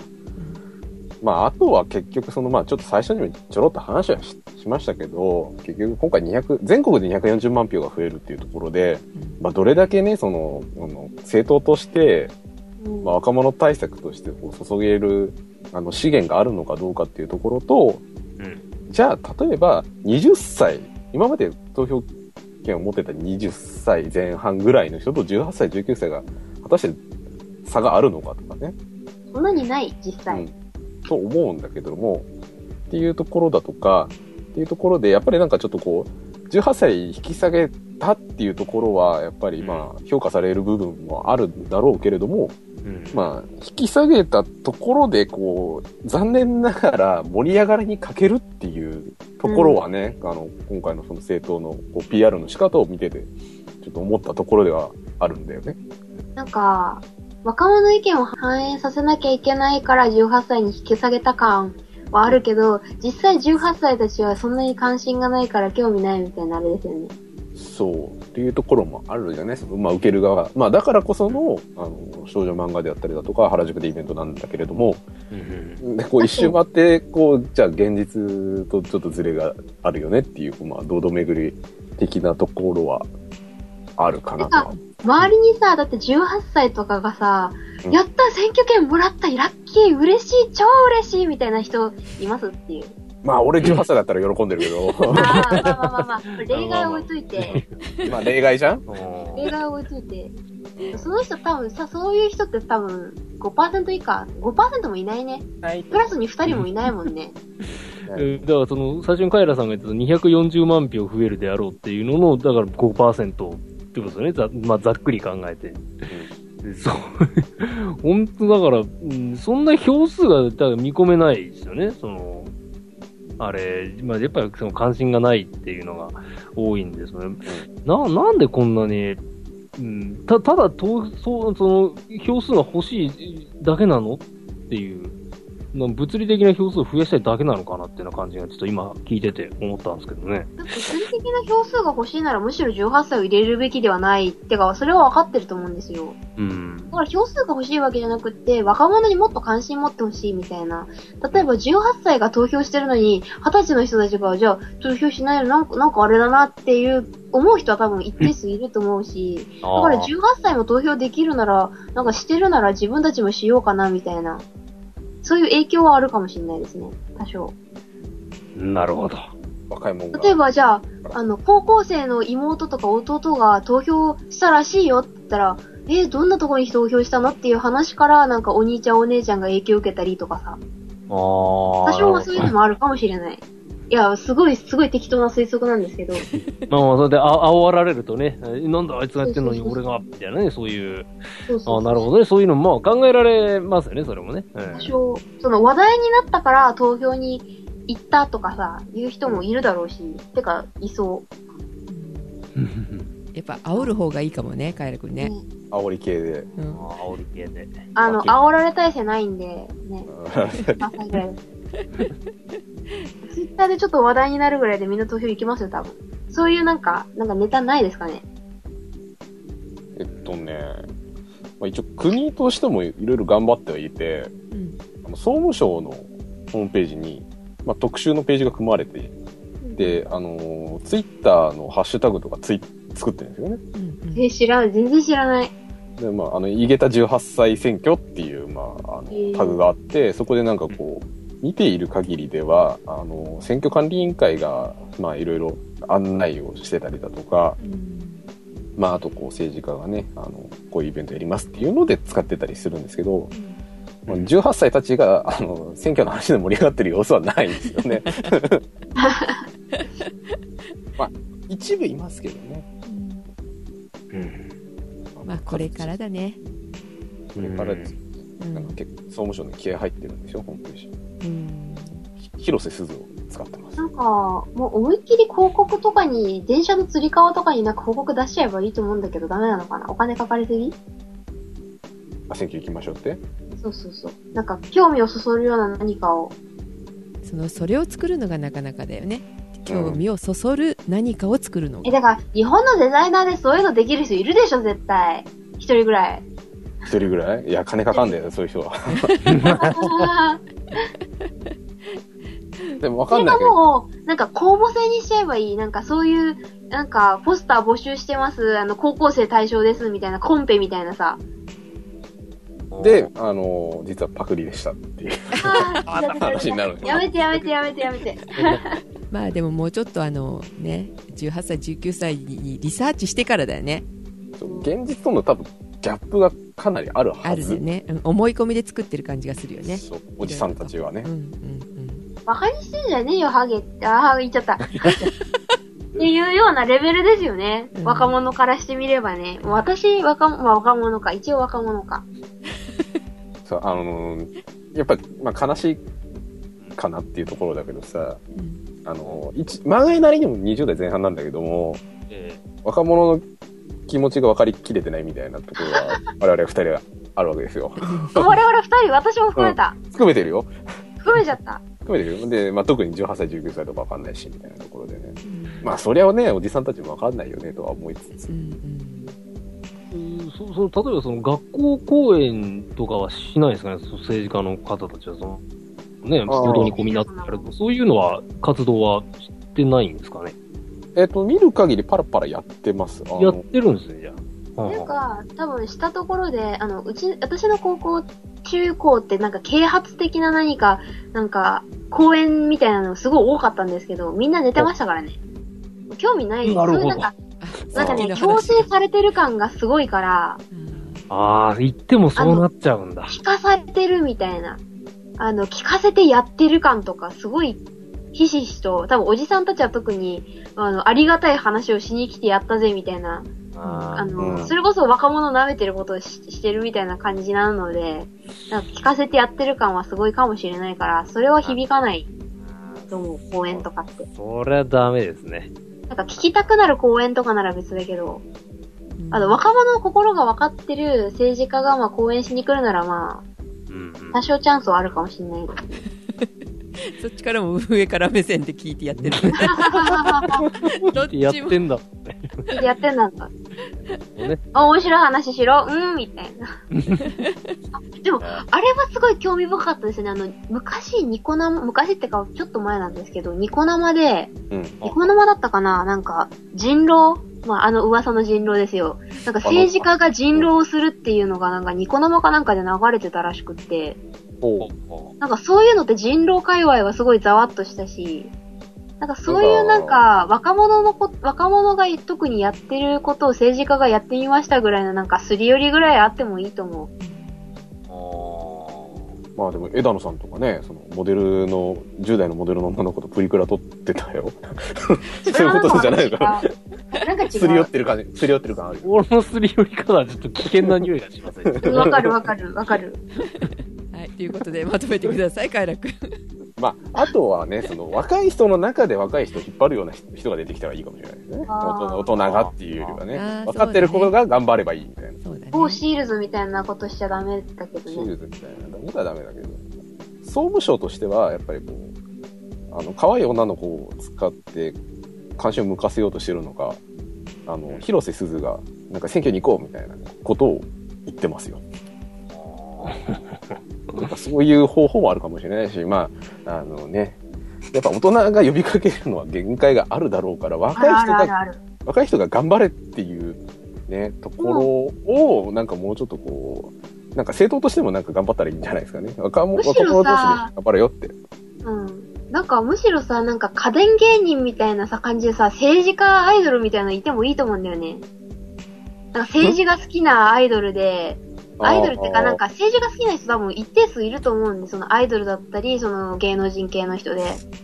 まあ、あとは結局、その、まあ、ちょっと最初にもちょろっと話はししましたけど、結局今回200、全国で240万票が増えるっていうところで、まあ、どれだけね、その、あの政党として、うんまあ、若者対策としてこう注げる、あの、資源があるのかどうかっていうところと、うん。じゃあ、例えば、20歳、今まで投票権を持ってた20歳前半ぐらいの人と18歳、19歳が、果たして差があるのかとかね。そんなにない、実う際ん。と思うんだけども、っていうところだとか、っていうところで、やっぱりなんかちょっとこう、18歳引き下げたっていうところは、やっぱりまあ、評価される部分もあるんだろうけれども、うん。まあ、引き下げたところで、こう、残念ながら盛り上がりに欠けるっていうところはね、あの、今回のその政党のこう PR の仕方を見てて、ちょっと思ったところではあるんだよね。なんか、若者の意見を反映させなきゃいけないから18歳に引き下げた感はあるけど、実際18歳たちはそんなに関心がないから興味ないみたいなあれですよね。そう。っていうところもあるよね。そのまあ、受ける側。まあ、だからこその、あの、少女漫画であったりだとか、原宿でイベントなんだけれども、うん。で、こう一周回って、こう、じゃあ現実とちょっとズレがあるよねっていう、まあ、堂々巡り的なところはあるかなとは。周りにさ、だって18歳とかがさ、うんやった選挙権もらったラッキー嬉しい超嬉しいみたいな人いますっていう。まあ、俺18歳だったら喜んでるけど、ああ、まあまあまあまあ、例外置いといて、[laughs] まあ、例外じゃん？例外置いといて、その人多分さ、そういう人って多分5%以下、5%もいないね。クラスに2人もいないもんね。え [laughs] だからその、最初にカイラさんが言ってた240万票増えるであろうっていうのの、だから5%ってことですよね。ざ,、まあ、ざっくり考えて。でそう。[laughs] 本当だから、うんそんな票数がだから見込めないですよね。その、あれ、まあ、やっぱりその関心がないっていうのが多いんですよね。な、なんでこんなに、うん、た、ただ投、そう、その、票数が欲しいだけなのっていう、な物理的な票数を増やしたいだけなのかなっていう感じがちょっと今聞いてて思ったんですけどね。物理的な票数が欲しいならむしろ18歳を入れるべきではない。ってか、それは分かってると思うんですよ。うん。だから票数が欲しいわけじゃなくって、若者にもっと関心持ってほしいみたいな。例えば18歳が投票してるのに、20歳の人たちが、じゃあ投票しないのなんか、なんかあれだなっていう、思う人は多分一定数いると思うし、だから18歳も投票できるなら、なんかしてるなら自分たちもしようかなみたいな。そういう影響はあるかもしれないですね。多少。なるほど。若いもんが。例えばじゃあ、あの、高校生の妹とか弟が投票したらしいよって言ったら、えーどんなとこに投票したのっていう話から、なんかお兄ちゃんお姉ちゃんが影響を受けたりとかさ、ああ。多少はそういうのもあるかもしれない。いや、すごい、すごい適当な推測なんですけど。[laughs] まあまあ、それであ煽られるとね、えなんだあいつがやってんのに俺が、みたいなね、そういう、そうそうああ、なるほどね、そういうのもまあ考えられますよね、それもね。多少、その話題になったから投票に行ったとかさ、言う人もいるだろうし、てか、いそう。うん。やっぱ煽る方がいいかもね、カエルくんね。ね煽り系で。煽り系で。あの、煽られ体制ないんで、ね。うん3歳ぐらいです。ツイッターでちょっと話題になるぐらいでみんな投票行きますよ、多分。そういうなんか、なんかネタないですかね？えっとね、まあ、一応国としてもいろいろ頑張ってはいて、うん。あの総務省のホームページに、まあ、特集のページが組まれて、で、あのツイッター Twitter のハッシュタグとかツイ作ってるんですよね。うんうんえ、知らない。全然知らない。で、まあ、あの、イゲタ18歳選挙っていう、まあ、あの、タグがあって、そこでなんかこう、見ている限りでは、あの、選挙管理委員会が、まあ、いろいろ案内をしてたりだとか、うんまあ、あとこう、政治家がね、あの、こういうイベントやりますっていうので使ってたりするんですけど、まあ、18歳たちが、あの、選挙の話で盛り上がってる様子はないんですよね。[laughs] まあ、一部いますけどね。うん。まあこれからだね。これからです。うんなんか結構総務省の気合入ってるんでしょ、ホームページ。うんひ広瀬すずを使ってます。なんか、もう思いっきり広告とかに、電車の釣り革とかになんか広告出しちゃえばいいと思うんだけどダメなのかな？お金かかりすぎ？あ、選挙行きましょうって？そうそうそう。なんか、興味をそそるような何かを。そのそれを作るのがなかなかだよね興味をそそる何かを作るのえ、が、だから、日本のデザイナーでそういうのできる人いるでしょ、絶対。一人ぐらい。一人ぐらい？いや、金かかんだよ、そういう人は。[laughs] でもわそれがかんないけど、もう、なんか公募制にしちゃえばいい。なんかそういう、なんか、ポスター募集してます。あの、高校生対象です、みたいな、コンペみたいなさ。で、あの、実はパクリでしたっていう話になるやめてやめてやめてやめて。[laughs] まあでももうちょっとあのね18歳19歳にリサーチしてからだよね現実との多分ギャップがかなりあるはず。あるでね、うん思い込みで作ってる感じがするよねそうおじさんたちはねうん。うんバカにしてんじゃねえよ、ハゲって。ああ、言っちゃった。[laughs] っていうようなレベルですよね。うん若者からしてみればね。私、若者、まあ若者か。一応若者か。そう、あのーやっぱ、まあ、悲しいかなっていうところだけどさ、うんあのー一、漫画なりにも20代前半なんだけども、え若者の気持ちが分かりきれてないみたいなところは、我々二人はあるわけですよ。[laughs] 我々二人、私も含めた。含めてるよ。含めちゃった。含めてるよ。で、まあ、特に18歳、19歳とか分かんないし、みたいなところでね。うんまあ、そりゃね、おじさんたちも分かんないよね、とは思いつつ。うんうんそその例えばその学校講演とかはしないんですかね、その政治家の方たちはその、ね、あー報道にこうみんなってやると、そういうのは、活動はしてないんですかね？えっ、と、見る限りパラパラやってます。あのやってるんですね、じゃあ。はあなんか、多分したところで、あの、うち、私の高校、中高ってなんか啓発的な何か、なんか、講演みたいなのすごい多かったんですけど、みんな寝てましたからね。興味ない。なるほどそういうなんか、なんかね、強話制されてる感がすごいから、ああ、言ってもそうなっちゃうんだ。聞かされてるみたいな。あの、聞かせてやってる感とか、すごい、ひしひしと、多分おじさんたちは特に、あの、ありがたい話をしに来てやったぜ、みたいな。あーあの、うんそれこそ若者舐めてることをししてるみたいな感じなので、なんか聞かせてやってる感はすごいかもしれないから、それは響かないと思う、講演とかって。そりゃダメですね。なんか聞きたくなる講演とかなら別だけど、うんあの、若者の心が分かってる政治家がまあ講演しに来るならまあ、多少チャンスはあるかもしれない。[laughs] そっちからも上から目線で聞いてやってる [laughs] どっちもやってんだ。やってんだんだ。ね、あ面白い話しろ、うーん、みたいな。あでも、あれはすごい興味深かったですね。あの、昔、ニコ生、昔ってか、ちょっと前なんですけど、ニコ生で、うん。ニコ生だったかな？なんか、人狼？まあ、あの噂の人狼ですよ。なんか政治家が人狼をするっていうのが、なんかニコ生かなんかで流れてたらしくって、なんかそういうのって人狼界隈はすごいざわっとしたし、なんかそういうなんか若者のこ、若者が特にやってることを政治家がやってみましたぐらいのなんかすり寄りぐらいあってもいいと思う。まあでも、枝野さんとかね、その、モデルの、10代のモデルの女の子とプリクラ撮ってたよ。[laughs] そういうことじゃないのかな。なんか違う。すり寄ってる感じ、すり寄ってる感あるよ。俺のすり寄り方はちょっと危険な匂いがしませ [laughs] ん。うんわかるわかるわかる。はいということでまとめてくださいカイラ君まあ、あとはね、その、若い人の中で若い人を引っ張るような人が出てきたらいいかもしれないですね。大人大人がっていうよりはあねー、分かってる子が頑張ればいいみたいな。そうだね某シールズみたいなことしちゃダメだけどね。シールズみたいなことはダメだけど。総務省としては、やっぱりこう、あの、可愛い女の子を使って関心を向かせようとしてるのか、あの、広瀬すずが、なんか選挙に行こうみたいなことを言ってますよ。[laughs] なんかそういう方法もあるかもしれないし、まあ、あのね、やっぱ大人が呼びかけるのは限界があるだろうから、あ若い人が、るあるある。若い人が頑張れっていうね、ところを、なんかもうちょっとこう、なんか政党としてもなんか頑張ったらいいんじゃないですかね。若者同士でさ頑張れよって。うん。なんかむしろさ、なんか家電芸人みたいなさ感じでさ、政治家アイドルみたいなのいてもいいと思うんだよね。なんか政治が好きなアイドルで、アイドルってかなんか政治が好きな人多分一定数いると思うんで、そのアイドルだったり、その芸能人系の人で。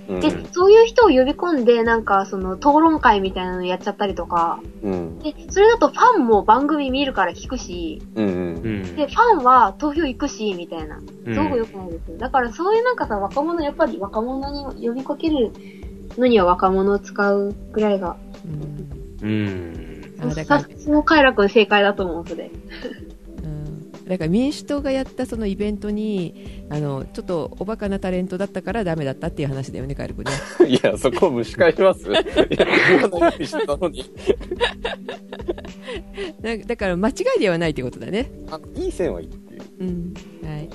うん、で、そういう人を呼び込んで、なんかその討論会みたいなのやっちゃったりとか。うん。で、それだとファンも番組見るから聞くし、うん。うん。うん。で、ファンは投票行くし、みたいな。うんすごく良くないですよ。だからそういうなんかさ、若者、やっぱり若者に呼びかけるのには若者を使うぐらいが、うんうん。その快楽正解だと思う、それ。うんだから民主党がやったそのイベントにあのちょっとおバカなタレントだったからダメだったっていう話だよねカエル君ね。[laughs] いや、そこを蒸し返します？[laughs] いや、言わないように。してたのに。だだから間違いではないってことだね。あのいい線はいいっていう。うんはい。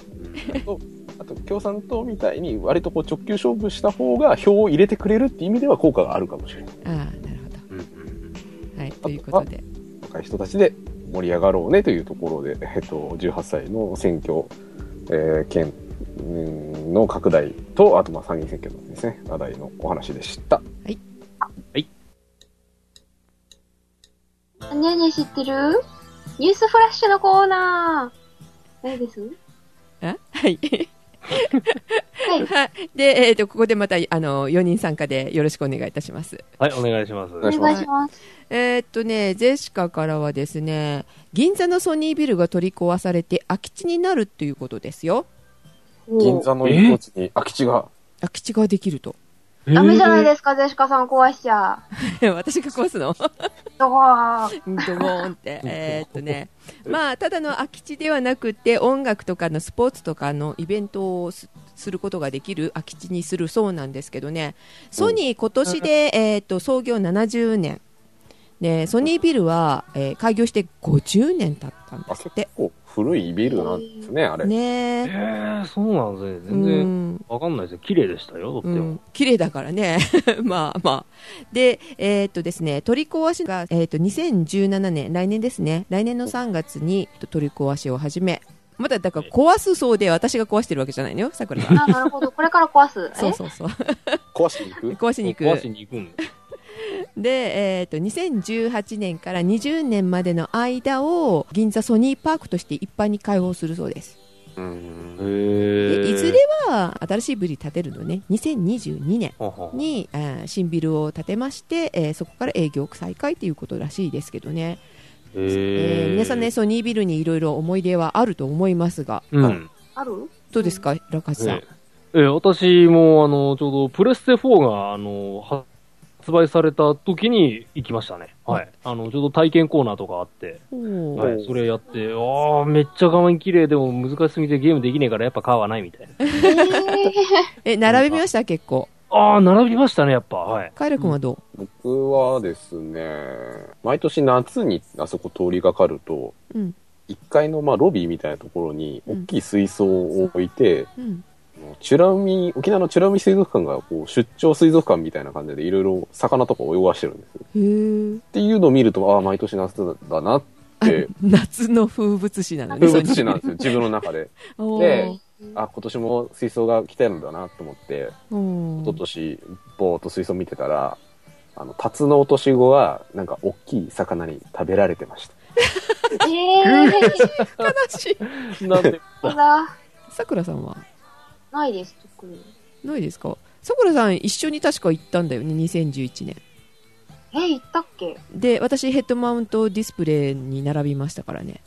あと、あと共産党みたいに割とこう直球勝負した方が票を入れてくれるっていう意味では効果があるかもしれない。ああなるほうんうんどはいということで。若い人たちで盛り上がろうねというところで、えっと、18歳の選挙、えー、権うんの拡大と、あとまあ参議院選挙のですね、話題のお話でした。ねえねえ知ってる？ニュースフラッシュのコーナー。誰です？あ [laughs] はい。はい。はい。で、えっ、と、ここでまた、あの、4人参加でよろしくお願いいたします。はい、お願いします。お願いしおます。えーっとね、ジェシカからはですね、銀座のソニービルが取り壊されて空き地になるっていうことですよ。銀座の一等地に空き地が、空き地ができると。ダメじゃないすですか、ゼシカさん壊しちゃ [laughs] 私が壊すの？う。どこードボーンって。[laughs] えーっとね、まあ、ただの空き地ではなくて、音楽とかのスポーツとかのイベントをすすることができる空き地にするそうなんですけどね、ソニー今年で、えーっと、創業70年。で、ソニービルは、えー開業して50年経ったんですって。構古いビルなんですね、あれ。ねええ。ー、そうなんですね。全う然んわかんないですよ。綺麗でしたよ、とっても。うん、綺麗だからね、[laughs] まあまあ、で、えーっとですね、取り壊しが、えーっと2017年、来年ですね、来年の3月に取り壊しを始め、まだだから壊すそうで、私が壊してるわけじゃないのよ、さくらさん。あ、なるほど。これから壊す。[laughs] そうそうそう、壊しに行く？壊しに行く。壊しに行くんで。[laughs] で、えーっと2018年から20年までの間を銀座ソニーパークとして一般に開放するそうです。うん。へでいずれは新しいビル建てるのね、2022年。ははに、えー新ビルを建てまして、えーそこから営業再開ということらしいですけどね、へえー皆さんね、ソニービルにいろいろ思い出はあると思いますが、うん。ある？どうですか、ラカシさん。ええええ私も、あの、ちょうどプレステ4が、あの、発売された時に行きましたね。はい。あの、ちょうど体験コーナーとかあって、はい。それやって、ああ、めっちゃ画面綺麗でも難しすぎてゲームできねえからやっぱ買わないみたいな。[laughs] え並びました、結構。ああ、並びましたね、やっぱ。はい。カイラ君はど僕はですね、毎年夏にあそこ通りがかると、う、うん1階のまあロビーみたいなところにうん大きい水槽を置いて、うん、美ら海、沖縄の美ら海水族館がこう出張水族館みたいな感じでいろいろ魚とか泳がしてるんですよ。っていうのを見ると、ああ、毎年夏だなって、[laughs] 夏の風物詩なのね、風物詩なんですよ、自分の中で。[laughs] であ、今年も水槽が来てるんだなと思って、一昨年ぼーっと水槽見てたら、あの、タツノオトシゴが、なんか、大きい魚に食べられてました。[laughs] えー、悲しい。なんで？さくらさんは？ないです、特に。ないですか？さくらさん一緒に確か行ったんだよね、2011年。え、行ったっけ？で、私ヘッドマウントディスプレイに並びましたからね。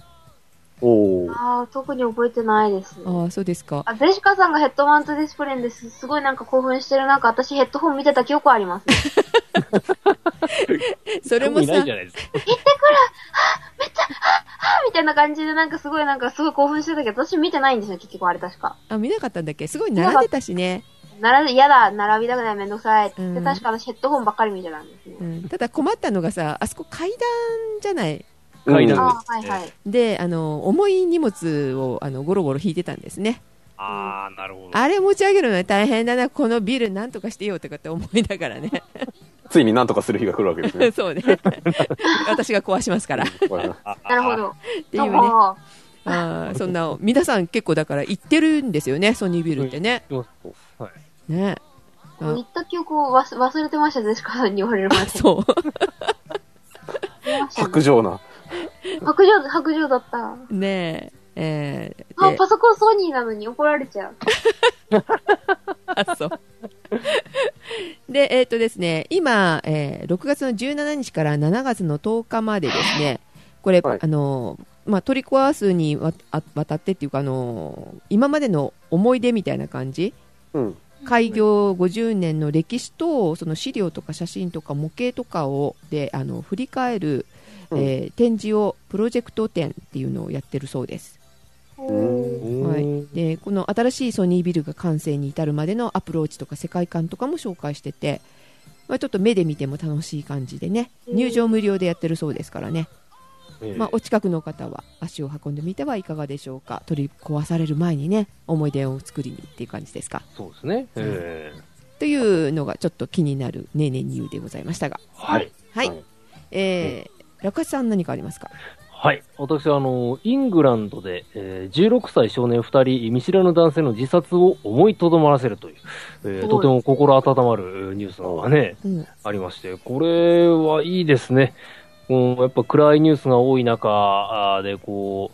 おー。ああ、特に覚えてないです。ああ、そうですか。あ、ゼシカさんがヘッドマウントディスプレイです、すごいなんか興奮してる中、私ヘッドホン見てた記憶あります。[laughs] それもさ興味ないじゃ、ないですか。みたいな感じでなんかすごいなんかすごい興奮してたけど、私見てないんですよ、結局あれ確か。あ、見なかったんだっけ？すごい並んでたしね。なら、嫌だ、並びたくない、めんどくさいって、うん確か私ヘッドホンばっかり見てたんですね。うん、ただ困ったのがさ、あそこ階段じゃない？階段ああ、はいはい。で、あの、重い荷物を、あの、ゴロゴロ引いてたんですね。ああ、なるほど。あれ持ち上げるのは大変だな、このビルなんとかしてよとかって思いながらね。[laughs] ついになんとかする日が来るわけですね。[laughs] そうね。[laughs] 私が壊しますから。なるほど。ていうね。あそんな、皆さん結構だから行ってるんですよね、ソニービルってね。はい。ね。あ行った記憶を忘忘れてました、ゼシカさんに言われるまで。そう。白状な。[laughs] 白状、白状だった。ねえ。えあ、ー、でパソコンソニーなのに怒られちゃう。[laughs] あ、そう。で、えっ、とですね、今、えー6月の17日から7月の10日までですね、これ、はいあの、まあ、取り壊すにわあ渡ってっていうか、あの、今までの思い出みたいな感じ？うん。開業50年の歴史と、その資料とか写真とか模型とかを、で、あの、振り返る、うん。えー展示を、プロジェクト展っていうのをやってるそうです。うんはい、でこの新しいソニービルが完成に至るまでのアプローチとか世界観とかも紹介してて、まあ、ちょっと目で見ても楽しい感じでねうん。入場無料でやってるそうですからね、ええ。まあ、お近くの方は足を運んでみてはいかがでしょうか。取り壊される前にね思い出を作りにっていう感じですか。そうですね。ええ。というのがちょっと気になるねえねえニューでございましたが。はい。はい、はい。えー、落下さん何かありますか？はい。私は、あの、イングランドで、えー16歳少年2人、見知らぬ男性の自殺を思いとどまらせるという、えーとても心温まるえーニュースがね、うん。ありまして、これはいいですね。うん、やっぱ暗いニュースが多い中で、こ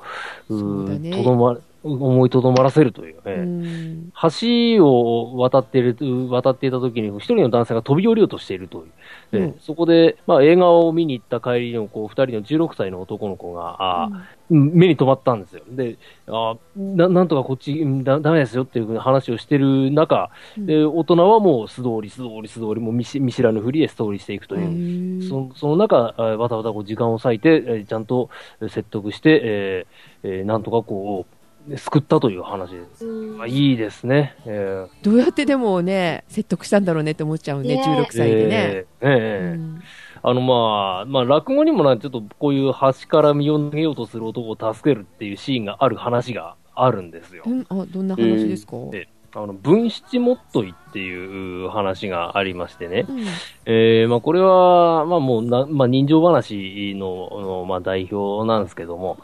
う、とどま、思いとどまらせるという、えう。橋を渡っている、渡っていた時に、一人の男性が飛び降りようとしているという。でうんそこで、まあ、映画を見に行った帰りの、こう、二人の16歳の男の子が、あーうん目に留まったんですよ。で、あななんとかこっちだ、ダメですよっていう話をしてる中、うんで、大人はもう素通り、素通り、素通り、もう見し見知らぬふりで素通りしていくという。そのその中、あわたわたこう時間を割いて、えーちゃんとえー説得して、えーえーなんとかこう、救ったという話です。うんまあ、いいですね。えどうやってでもね、説得したんだろうねって思っちゃうね、ね16ー歳でね。えーえーうんあの、まあ、まあ、落語にもな、ちょっとこういう橋から身を投げようとする男を助けるっていうシーンがある話があるんですよ。うん、あ、どんな話ですか、えあの、分七もっといっていう話がありましてね。うんえー、まあ、これは、まあ、もうな、まあ、人情話の、のまあ、代表なんですけども、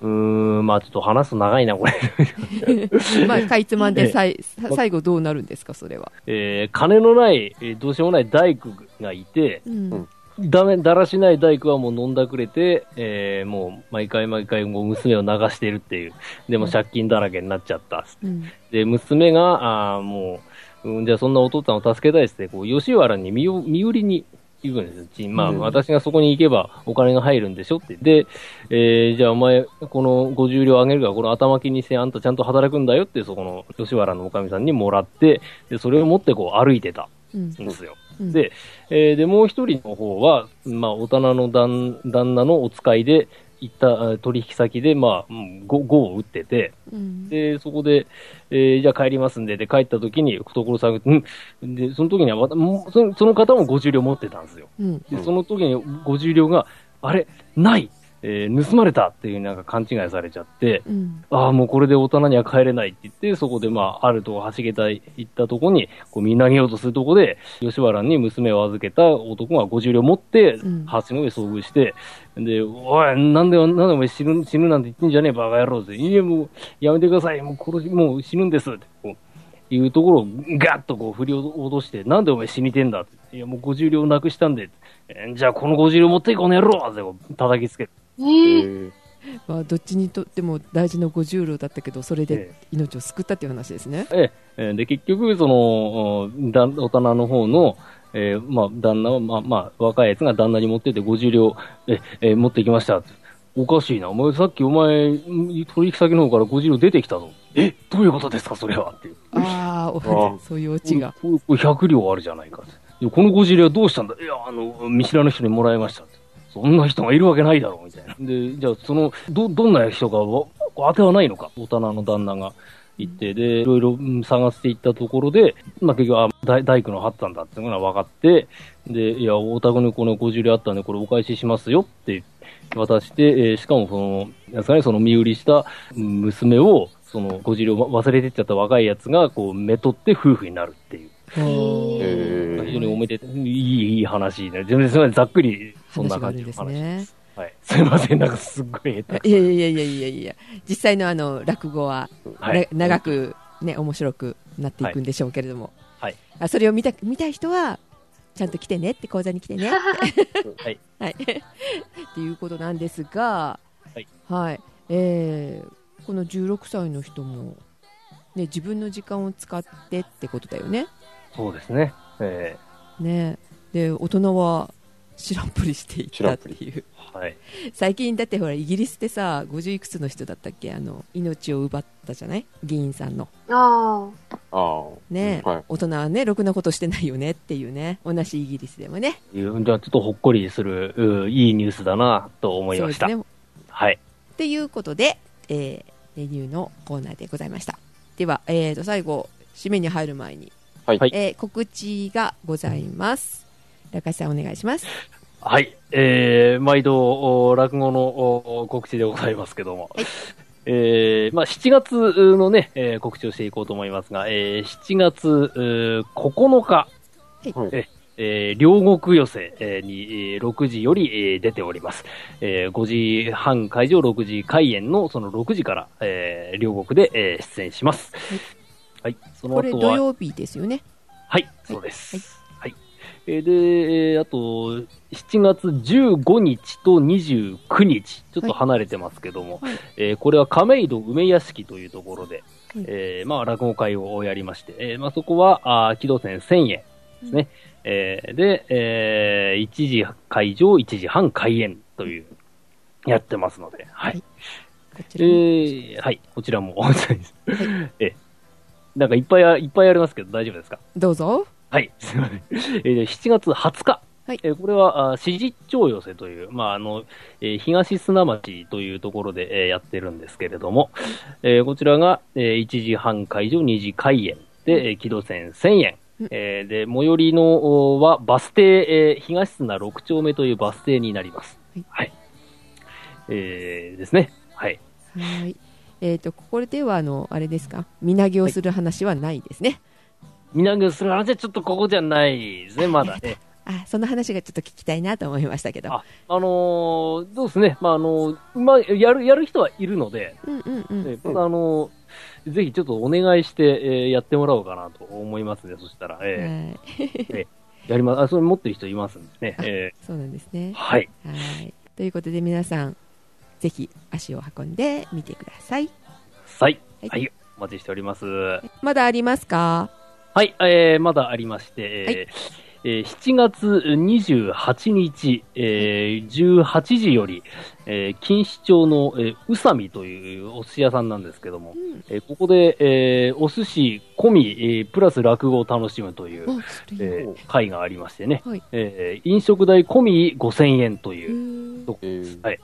うーん、まあ、ちょっと話すと長いな、これ。[laughs] まあ、かいつまんでさいさ最後どうなるんですか、それは。えー、金のない、えーどうしようもない大工がいて、うん。ダメ、だらしない大工はもう飲んだくれて、えー、もう毎回毎回もう娘を流しているっていう。でも借金だらけになっちゃった。うん。で、娘が、あーもう、うん、じゃあそんなお父さんを助けたいっつって、こう、吉原に身を、身売りに行くんですよ。ちまあ、うん私がそこに行けばお金が入るんでしょって。で、えー、じゃあお前、この50両あげるから、この頭金にしてあんたちゃんと働くんだよって、そこの吉原のおかみさんにもらって、で、それを持ってこう歩いてたうんんですよ。うんで、えーで、もう一人の方は、まあ、大人の旦旦那のお使いで、行ったあ取引先で、まあ、うん5、5を打ってて、うんで、そこで、えーじゃあ帰りますんで、で、帰った時に、所さんが、うん、で、その時にはそのその方も50両持ってたんですよ。うん。で、その時に50両が、あれ、ないえー盗まれたっていうなんか勘違いされちゃって、うん。ああ、もうこれで大人には帰れないって言って、そこでまあ、あるとこ橋桁行ったとこに、こう見投げようとするとこで、吉原に娘を預けた男が50両持ってうん、橋の上遭遇して、で、おい、なんで、なんでお前死ぬ、死ぬなんて言ってんじゃねえ、バカ野郎って。いや、もう、やめてください。もう殺し、もう死ぬんです。って、こう、いうところをガッとこう振り落として、なんでお前死にてんだって。いや、もう50両なくしたんで。えーじゃあこの50両持っていこうの野郎ってこう叩きつける。まあ、どっちにとっても大事な50両だったけど、それでえ命を救ったっていう話ですね。ええ、で、結局、その、大人の方の、えーまあ、旦那は、まあ、まあ、若いやつが旦那に持ってて50両、え、えー持ってきましたって。おかしいな。お前、さっきお前、ん取引先の方から50両出てきたぞ。え、どういうことですか、それは。って。ああ、あそういうオチが。これこれ100両あるじゃないかこの50両はどうしたんだいや、あの、見知らぬ人にもらいましたって。そんな人がいるわけないだろう、みたいな。で、じゃあ、その、ど、どんな人かわ、当てはないのか大人の旦那が行って、で、いろいろうん探していったところで、まあ、結局、あ、大大工の張ったんだっていうのが分かって、で、いや、お宅にこの50両あったんで、これお返ししますよって渡して、えーしかもその、やつがね、その身売りしたうん娘を、その50両忘れてっちゃった若いやつが、こう、めとって夫婦になるっていう。え非常におめでたい、いい、いい話で、全然すみません、ざっくり、そんな感じです話です。ね。はい。すいません、なんかすっごい下手いやいやいやいやいやいや、実際のあの落語は、はい。な長く、ね、面白くなっていくんでしょうけれども、はいあそれを見た見たい人は、ちゃんと来てねって、講座に来てねって、はい。[laughs] はい、っていうことなんですが、はいはいえーこの16歳の人も、ね、自分の時間を使ってってことだよね。そうですね。えねで大人は知らんぷりしていったっていう。ーはい。最近だってほらイギリスってさ50いくつの人だったっけ？あの命を奪ったじゃない？議員さんの。あああ。ね、はい。大人はねろくなことしてないよねっていうね。同じイギリスでもね。いうじゃあ、ちょっとほっこりする、ういいニュースだな、と思いました。ね。はい。っていうことで、えーレビューのコーナーでございました。では、えー、と最後締めに入る前に、はい。はい。えー告知がございます中井さんお願いしますはい。えー、毎度、お落語のお告知でございますけども。はいえー、まあ、7月のね、えー告知をしていこうと思いますが、えー、7月うー9日、はいええー両国寄せえーに、えー6時より、えー出ております。えー5時半会場、6時開演のその6時から、えー両国で、えー出演します。はい。そのこれ土曜日ですよね。はい、そうです。はい。えーで、えーあと、7月15日と29日、ちょっと離れてますけども、はい。えーこれは亀戸梅屋敷というところで、はい。えーまあ、落語会をやりまして、えーまあ、そこは、あー軌道線1000円ですね。えーで、えー1時会場、1時半開演という、やってますので、はい。えこちらもーはい、こちらも、[laughs] えー。なんかいっぱいあ、いっぱいありますけど大丈夫ですか？どうぞ。はい、[laughs] すみません。えー7月20日。はいえーこれは、あ指示町寄せという、まあ、あの、えー東砂町というところで、えーやってるんですけれども、えーこちらが、えー1時半会場、2時開演で、えー木戸線1000円。うんえーで、最寄りのおはバス停、えー東砂6丁目というバス停になります。はいはい。えーですね。はい。はい。えっ、と、これでは、あの、あれですか、身投げをする話はないですね。みんながする話はちょっとここじゃないですね、まだね。あ、その話がちょっと聞きたいなと思いましたけど。ああのーどうですね、まあ、あのーまあ、やる、やる人はいるので、うんうんうん。えまたあのーぜひちょっとお願いして、えーやってもらおうかなと思いますね、そしたら、えはい。ーやります、あ、それ持ってる人いますんでね、えそうなんですねー。はい。はい。ということで皆さん、ぜひ足を運んでみてください。はい。はいはい。お待ちしております。はまだありますか？い。えーまだありまして、えーはいえー7月28日、えー18時より、えー錦糸町の、えー宇佐美というお寿司屋さんなんですけども、うん。えーここで、えーお寿司込み、えープラス落語を楽しむという、えー会がありましてね、はい。えー飲食代込み5000円とへいう、ー。とこえー。はい。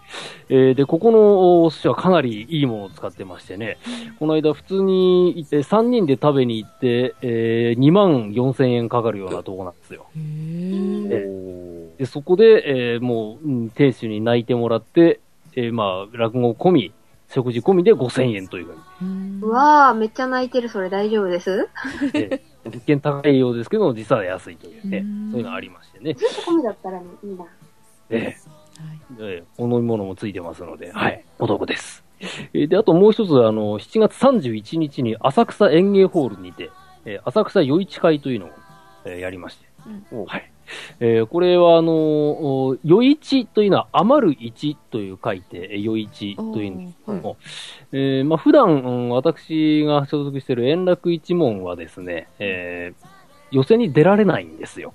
えーで、ここのお寿司はかなりいいものを使ってましてね、この間普通に行って3人で食べに行って、え2万4000円かかるようなとこなんですよ。へー。えおーで、そこで、えーもう、うん店主に泣いてもらって、えーまあ、落語込み、食事込みで5000円というふうに。うわー、めっちゃ泣いてる、それ大丈夫です？えー一見高いようですけど、実は安いというねうん、そういうのがありましてね。ずっと込みだったらね、いいな。えはい。ーえ。ーお飲み物もついてますので、はい、お得です。えーで、あともう一つ、あの、7月31日に浅草園芸ホールにて、えー浅草夜市会というのを、えーやりまして、うん。はい。えーこれは、あのお夜市というのは余る市という書いて、えー夜市というんですけども、えーまあ、普段、うん私が所属している円楽一門はですね、えー予選に出られないんですよ。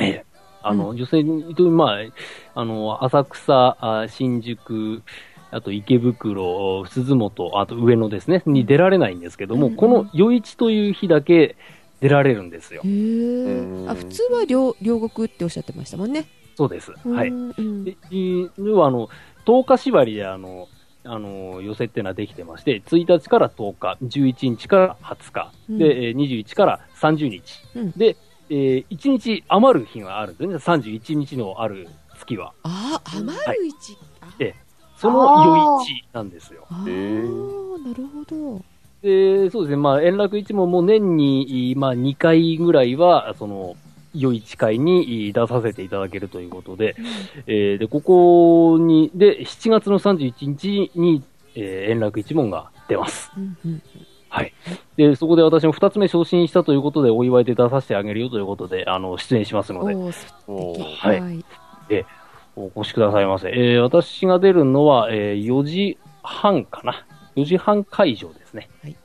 え？ーあの、予選に、まあ、あの、浅草、あ新宿、あと池袋、鈴本、あと上野ですね、に出られないんですけども、うん。この夜市という日だけ出られるんですよあ普通は両両国っておっしゃってましたもんね。そうです。はい。で、い要はあの、10日縛りであの、あの、寄せっていうのはできてまして、1日から10日、11日から20日、うんで、えー21から30日、うんで、えー1日余る日があるんですね、31日のある月は。あー、余る位置。あえその夜市なんですよ。あへーなるほど。で、そうですね、まあ、円楽一門も年に、まあ、2回ぐらいは、その、夜市会に出させていただけるということで、えーで、ここに、で、7月の31日に、えー円楽一門が出ます。はい。で、そこで私も2つ目昇進したということで、お祝いで出させてあげるよということで、あの、出演しますので、はいはい。お越しくださいませ。えー私が出るのは、えー4時半かな。4時半会場ですね。はい。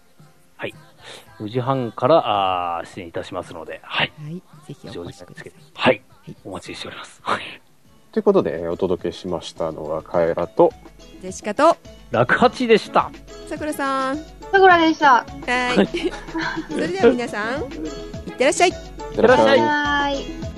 はい。4時半から、あー出演いたしますので、はい。はい。ぜひ正お越しください。はいはい。お待ちしております。はい。ということで、えーお届けしましたのは、カエラと、ジェシカと、楽八でした。さくらさん。さくらでした。はい。[laughs] それでは皆さん、いってらっしゃい。いっってらっしゃい。